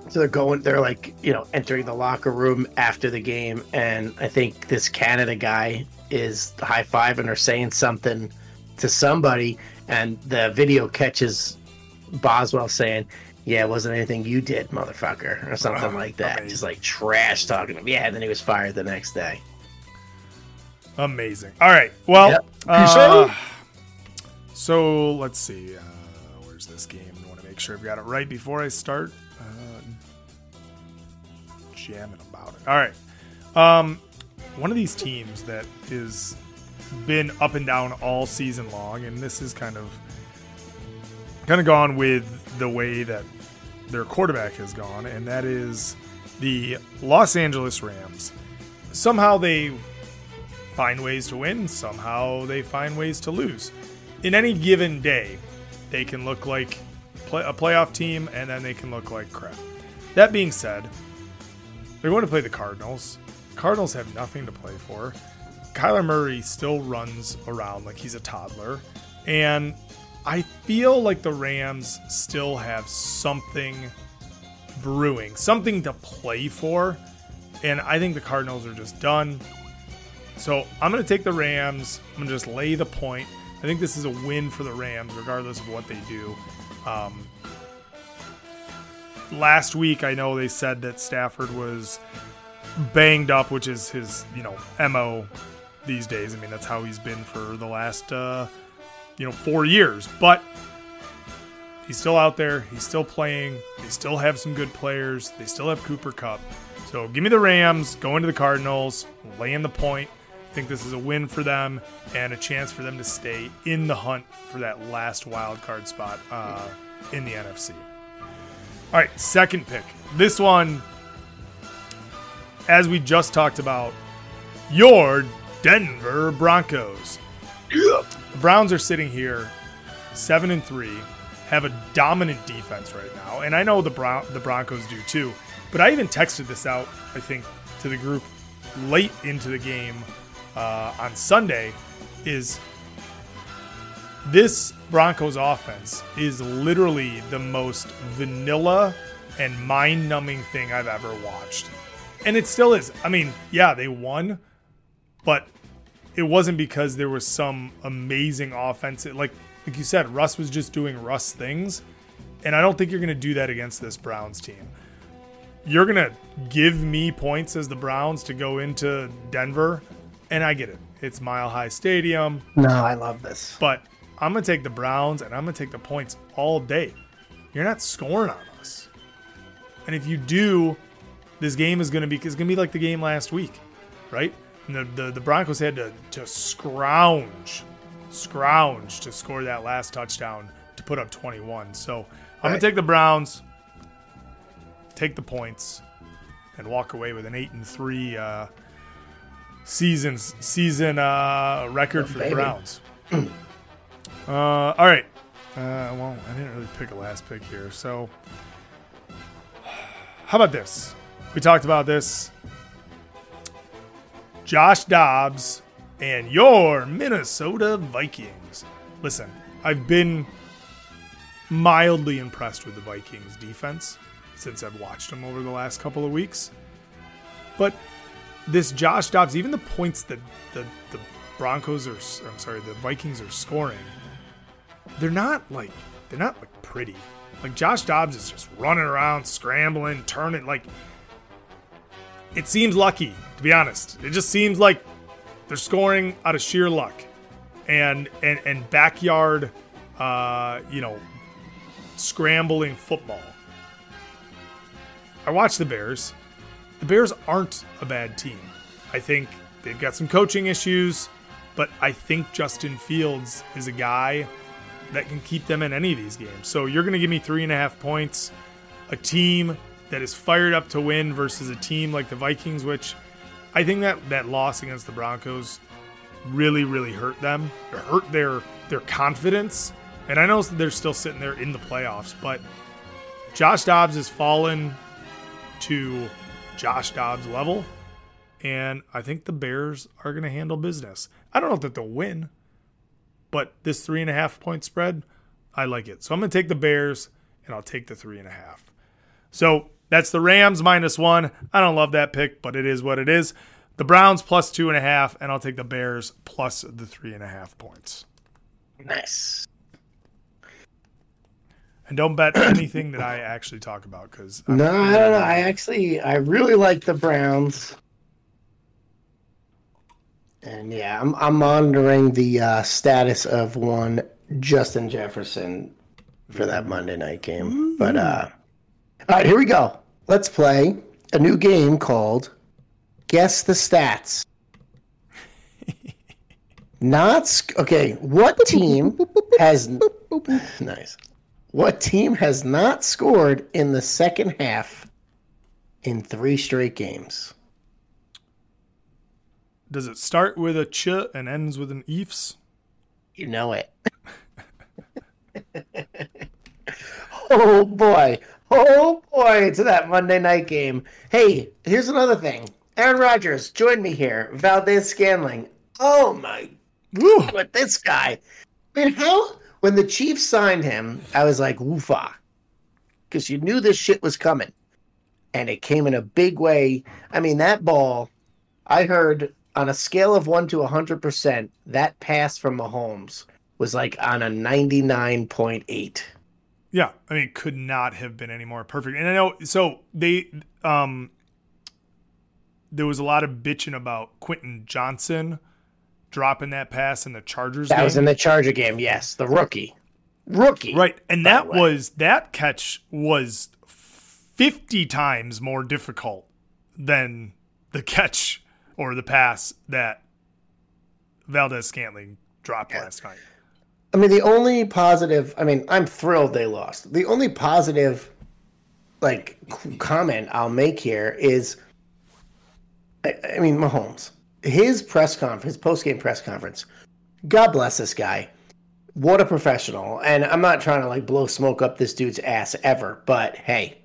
So they're going, they're like, you know, entering the locker room after the game. And I think this Canada guy is high fiving or saying something to somebody. And the video catches Boswell saying, Yeah, it wasn't anything you did, motherfucker, or something Oh, like that. amazing. Just like trash talking to him. Yeah, and then he was fired the next day. Amazing. All right. Well, Yep. uh, so let's see. Uh, where's this game? I want to make sure I've got it right before I start jamming about it. All right. Um, one of these teams that is been up and down all season long, and this is kind of kind of gone with the way that their quarterback has gone, and that is the Los Angeles Rams. Somehow they find ways to win, somehow they find ways to lose. In any given day, they can look like play, a playoff team and then they can look like crap. That being said, they're going to play the Cardinals. Cardinals have nothing to play for. Kyler Murray still runs around like he's a toddler. And I feel like the Rams still have something brewing, something to play for. And I think the Cardinals are just done. So I'm going to take the Rams. I'm going to just lay the point. I think this is a win for the Rams, regardless of what they do. Um, last week, I know they said that Stafford was banged up, which is his, you know, mo these days. I mean, that's how he's been for the last, uh, you know, four years. But he's still out there. He's still playing. They still have some good players. They still have Cooper Kupp. So give me the Rams, go into the Cardinals, laying the point. I think this is a win for them and a chance for them to stay in the hunt for that last wild card spot uh, in the NFC. All right, second pick. This one, as we just talked about, your Denver Broncos. The Browns are sitting here, seven and three, have a dominant defense right now, and I know the Brown the Broncos do too. But I even texted this out, I think, to the group late into the game uh, on Sunday. Is this Broncos offense is literally the most vanilla and mind-numbing thing I've ever watched, and it still is. I mean, yeah, they won, but it wasn't because there was some amazing offense. Like like you said, Russ was just doing Russ things, and I don't think you're going to do that against this Browns team. You're going to give me points as the Browns to go into Denver, and I get it. It's Mile High Stadium, No, I love this. but I'm going to take the Browns and I'm going to take the points all day. You're not scoring on us. And if you do, this game is going to be it's going to be like the game last week, right? And the, the, the Broncos had to, to scrounge, scrounge to score that last touchdown to put up 21. So I'm going to take the Browns, take the points, and walk away with an eight and three uh, seasons season uh, record for the. Browns. uh, all right. Uh, well, I didn't really pick a last pick here, so how about this? We talked about this. Josh Dobbs and your Minnesota Vikings. Listen, I've been mildly impressed with the Vikings defense since I've watched them over the last couple of weeks. But this Josh Dobbs, even the points that the, the Broncos are, I'm sorry, the Vikings are scoring, they're not like, they're not like pretty. Like Josh Dobbs is just running around, scrambling, turning, like, it seems lucky, to be honest. It just seems like they're scoring out of sheer luck and and and backyard uh you know scrambling football i watch the bears the Bears aren't a bad team. I think they've got some coaching issues, but I think Justin Fields is a guy that can keep them in any of these games. So you're going to give me three and a half points. A team that is fired up to win versus a team like the Vikings, which I think that that loss against the Broncos really, really hurt them. It hurt their their confidence. And I know they're still sitting there in the playoffs, but Josh Dobbs has fallen to Josh Dobbs level. And I think the Bears are going to handle business. I don't know that they'll win, but this three and a half point spread, I like it. So I'm going to take the Bears and I'll take the three and a half. So that's the Rams minus one. I don't love that pick, but it is what it is. The Browns plus two and a half, and I'll take the Bears plus the three and a half points. Nice. And don't bet anything that I actually talk about because no, I don't know. I actually I really like the Browns. And yeah, I'm I'm monitoring the uh, status of one Justin Jefferson for that Monday night game. Mm-hmm. But uh all right, here we go. Let's play a new game called Guess the Stats. Not okay. What team has nice? What team has not scored in the second half in three straight games? Does it start with a ch and ends with an eefs? You know it. oh boy. Oh boy, to that Monday night game. Hey, here's another thing. Aaron Rodgers, join me here. Valdes-Scantling. Oh my Woo. With this guy. I mean, how when the Chiefs signed him, I was like, woofa. Because you knew this shit was coming. And it came in a big way. I mean, that ball, I heard on a scale of one to 100%, that pass from Mahomes was like on a 99.8. Yeah, I mean, could not have been any more perfect. And I know, so they, um, there was a lot of bitching about Quentin Johnston dropping that pass in the Chargers. That game. was in the Charger game. Yes, the rookie, rookie. Right, and that was that catch was fifty times more difficult than the catch or the pass that Valdes-Scantling dropped yeah. last night. I mean, the only positive. I mean, I'm thrilled they lost. The only positive, like, comment I'll make here is, I, I mean, Mahomes. His press conference, his post game press conference. God bless this guy. What a professional. And I'm not trying to like blow smoke up this dude's ass ever, but hey,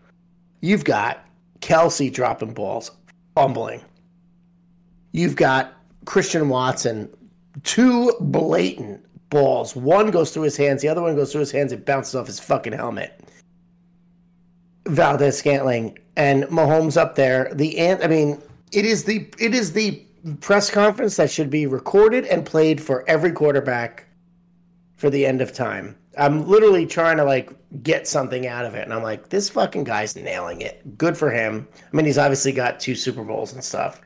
you've got Kelce dropping balls, fumbling. You've got Christian Watson, two blatant balls. One goes through his hands, the other one goes through his hands, it bounces off his fucking helmet. Valdes-Scantling and Mahomes up there. The ant I mean, it is the it is the press conference that should be recorded and played for every quarterback for the end of time. I'm literally trying to like get something out of it, and I'm like, this fucking guy's nailing it. Good for him. I mean, he's obviously got two Super Bowls and stuff,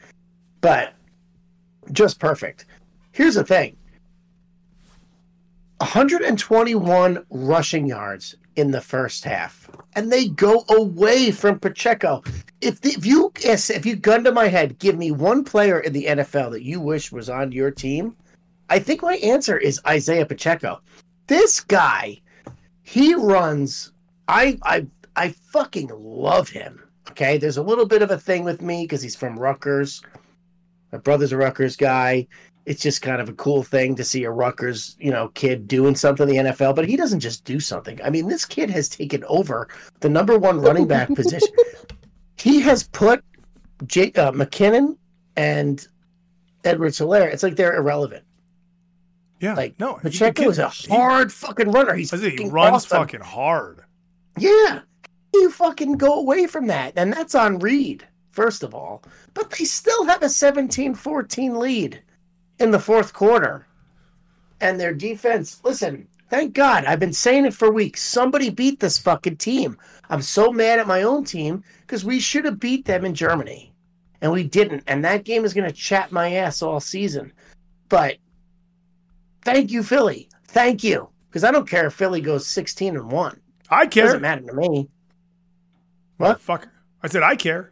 but just perfect. Here's the thing 121 rushing yards in the first half, and they go away from Pacheco. If the, if you if you gun to my head, give me one player in the NFL that you wish was on your team, I think my answer is Isaiah Pacheco. This guy, he runs. I I I fucking love him. Okay, there's a little bit of a thing with me because he's from Rutgers. My brother's a Rutgers guy it's just kind of a cool thing to see a Rutgers, you know, kid doing something in the NFL. But he doesn't just do something. I mean, this kid has taken over the number one running back position. He has put Jake uh, McKinnon and Edwards-Helaire. It's like they're irrelevant. Yeah, like no, Pacheco is a hard he, fucking runner. He's he runs awesome. fucking hard. Yeah, you fucking go away from that, and that's on Reid first of all. But they still have a 17-14 lead in the fourth quarter. And their defense, listen, thank God, I've been saying it for weeks. Somebody beat this fucking team. I'm so mad at my own team because we should have beat them in Germany. And we didn't. And that game is going to chat my ass all season. But thank you, Philly. Thank you. Because I don't care if Philly goes 16 and 1. I care. It doesn't matter to me. What? Fucker. I said, I care.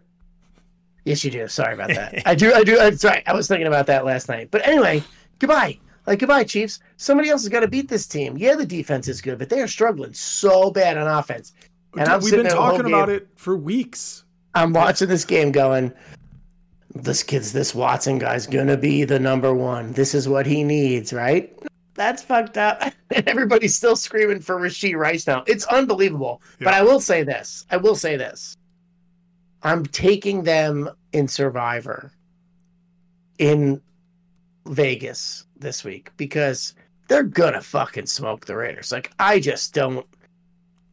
Yes, you do. Sorry about that. I do. I do. I'm sorry. I was thinking about that last night. But anyway, goodbye. Like goodbye, Chiefs. Somebody else has got to beat this team. Yeah, the defense is good, but they are struggling so bad on offense. And I'm We've been there the whole talking about game- it for weeks. I'm watching this game going, this kid's, this Watson guy's gonna be the number one. This is what he needs, right? That's fucked up. And everybody's still screaming for Rashee Rice now. It's unbelievable. But I will say this. I will say this. I'm taking them in Survivor in Vegas this week because they're gonna fucking smoke the Raiders. Like I just don't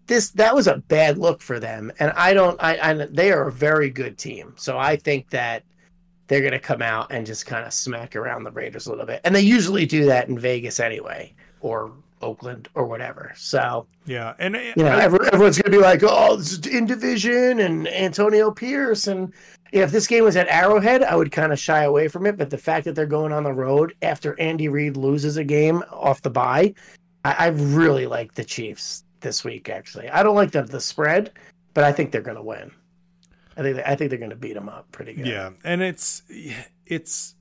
this that was a bad look for them. And i don't i, I they are a very good team. So i think that they're to come out and just kind of smack around the raiders a little bit. And they usually do that in vegas anyway or oakland or whatever. So Yeah, and uh, you know I- every, everyone's going to be like oh this is in division and antonio pierce. And you know, if this game was at arrowhead i would kind of shy away from it but the fact that they're going on the road after andy reid loses a game off the bye i, I really like the chiefs this week actually. I don't like the, the spread but i think they're going to win. I think i think they're going to beat them up pretty good. Yeah, and it's it's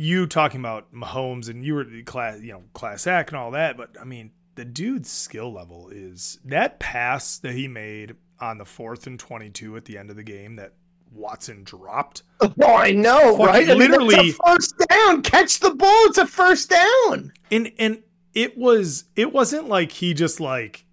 you talking about Mahomes and you were class, you know, class act and all that, but I mean, the dude's skill level is that pass that he made on the fourth and twenty-two at the end of the game that Watson dropped. oh i know Fucking right? I mean, that's literally- a first down. Catch the ball it's a first down. And and it was it wasn't like he just like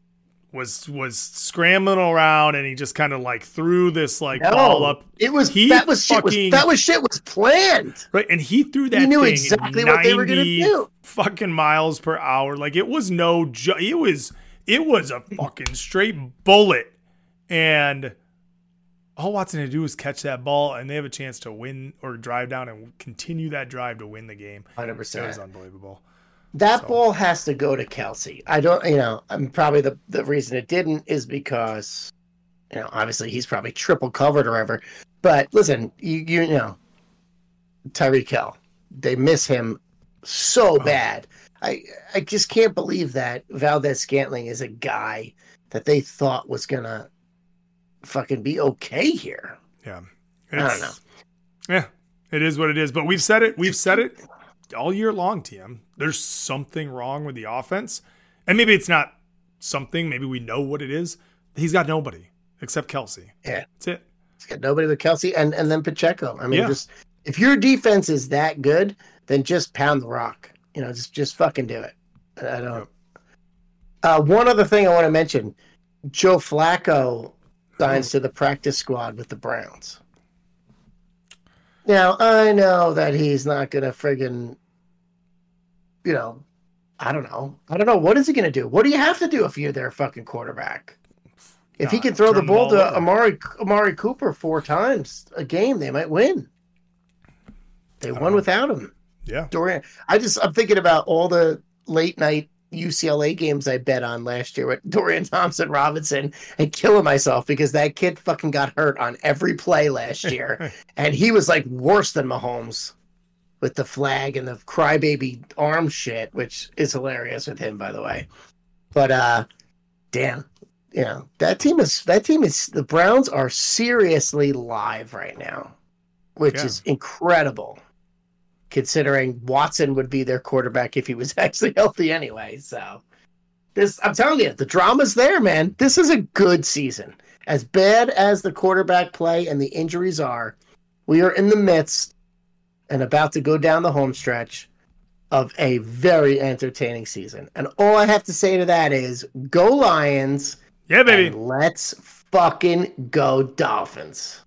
was was scrambling around and he just kind of like threw this like ball up it was He that was shit was, that was shit was planned Right, and he threw that He knew exactly what they were gonna do. Fucking miles per hour. Like it was no jo- it was it was a fucking straight bullet. And all Watson had to do was catch that ball and they have a chance to win or drive down and continue that drive to win the game. It 100% it was unbelievable. That So- ball has to go to Kelce. I don't, you know, I'm probably the, the reason it didn't is because, you know, obviously he's probably triple covered or whatever. But listen, you, you know, Tyreek Hill, they miss him so oh. bad. I, I just can't believe that Valdes-Scantling is a guy that they thought was going to fucking be okay here. Yeah. I don't know. Yeah. It is what it is. But we've said it. We've said it all year long, TM. There's something wrong with the offense. And maybe it's not something. Maybe we know what it is. He's got nobody except Kelce. Yeah. That's it. He's got nobody but Kelce and, and then Pacheco. I mean, Yeah. just if your defense is that good, then just pound the rock. You know, just just fucking do it. I don't. Uh, one other thing I want to mention: Joe Flacco signs to the practice squad with the Browns. Now I know that he's not gonna friggin', you know, I don't know. I don't know what is he gonna do. What do you have to do if you're their fucking quarterback? If he can throw the ball ball to. Amari Amari Cooper four times a game, they might win. They won know. without him. Yeah. Dorian, I just I'm thinking about all the late night UCLA games I bet on last year with Dorian Thompson Robinson and killing myself because that kid fucking got hurt on every play last year, and he was like worse than Mahomes with the flag and the crybaby arm shit, which is hilarious with him, by the way. But uh, damn, you know that team is that team is the Browns are seriously live right now, which Yeah. is incredible considering Watson would be their quarterback if he was actually healthy anyway. So this I'm telling you, the drama's there, man. This is a good season. As bad as the quarterback play and the injuries are, we are in the midst and about to go down the home stretch of a very entertaining season. And all I have to say to that is go Lions Yeah, baby. let's fucking go Dolphins.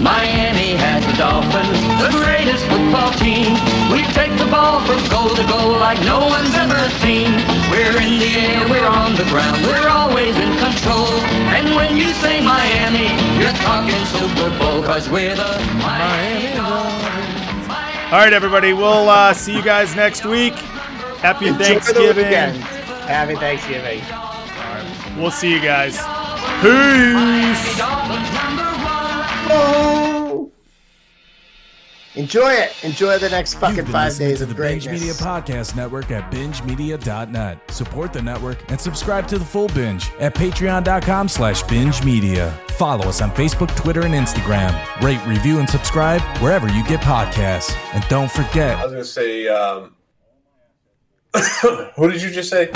Miami has the Dolphins, the greatest football team. We take the ball from goal to goal like no one's ever seen. We're in the air, we're on the ground, we're always in control. And when you say Miami, you're talking Super Bowl, cause we're the Miami Dolphins. All right, everybody. We'll uh, see you guys next week. Happy Enjoy Thanksgiving. Happy Thanksgiving. We'll see you guys. Peace. Dolphins number one. Enjoy it. Enjoy the next fucking You've been five days to of the Binge. Media Podcast Network at bingemedia.net. Support the network and subscribe to the full binge at patreon.com slash binge media. Follow us on Facebook, Twitter, and Instagram. Rate, review, and subscribe wherever you get podcasts. And don't forget, I was going to say, um, what did you just say?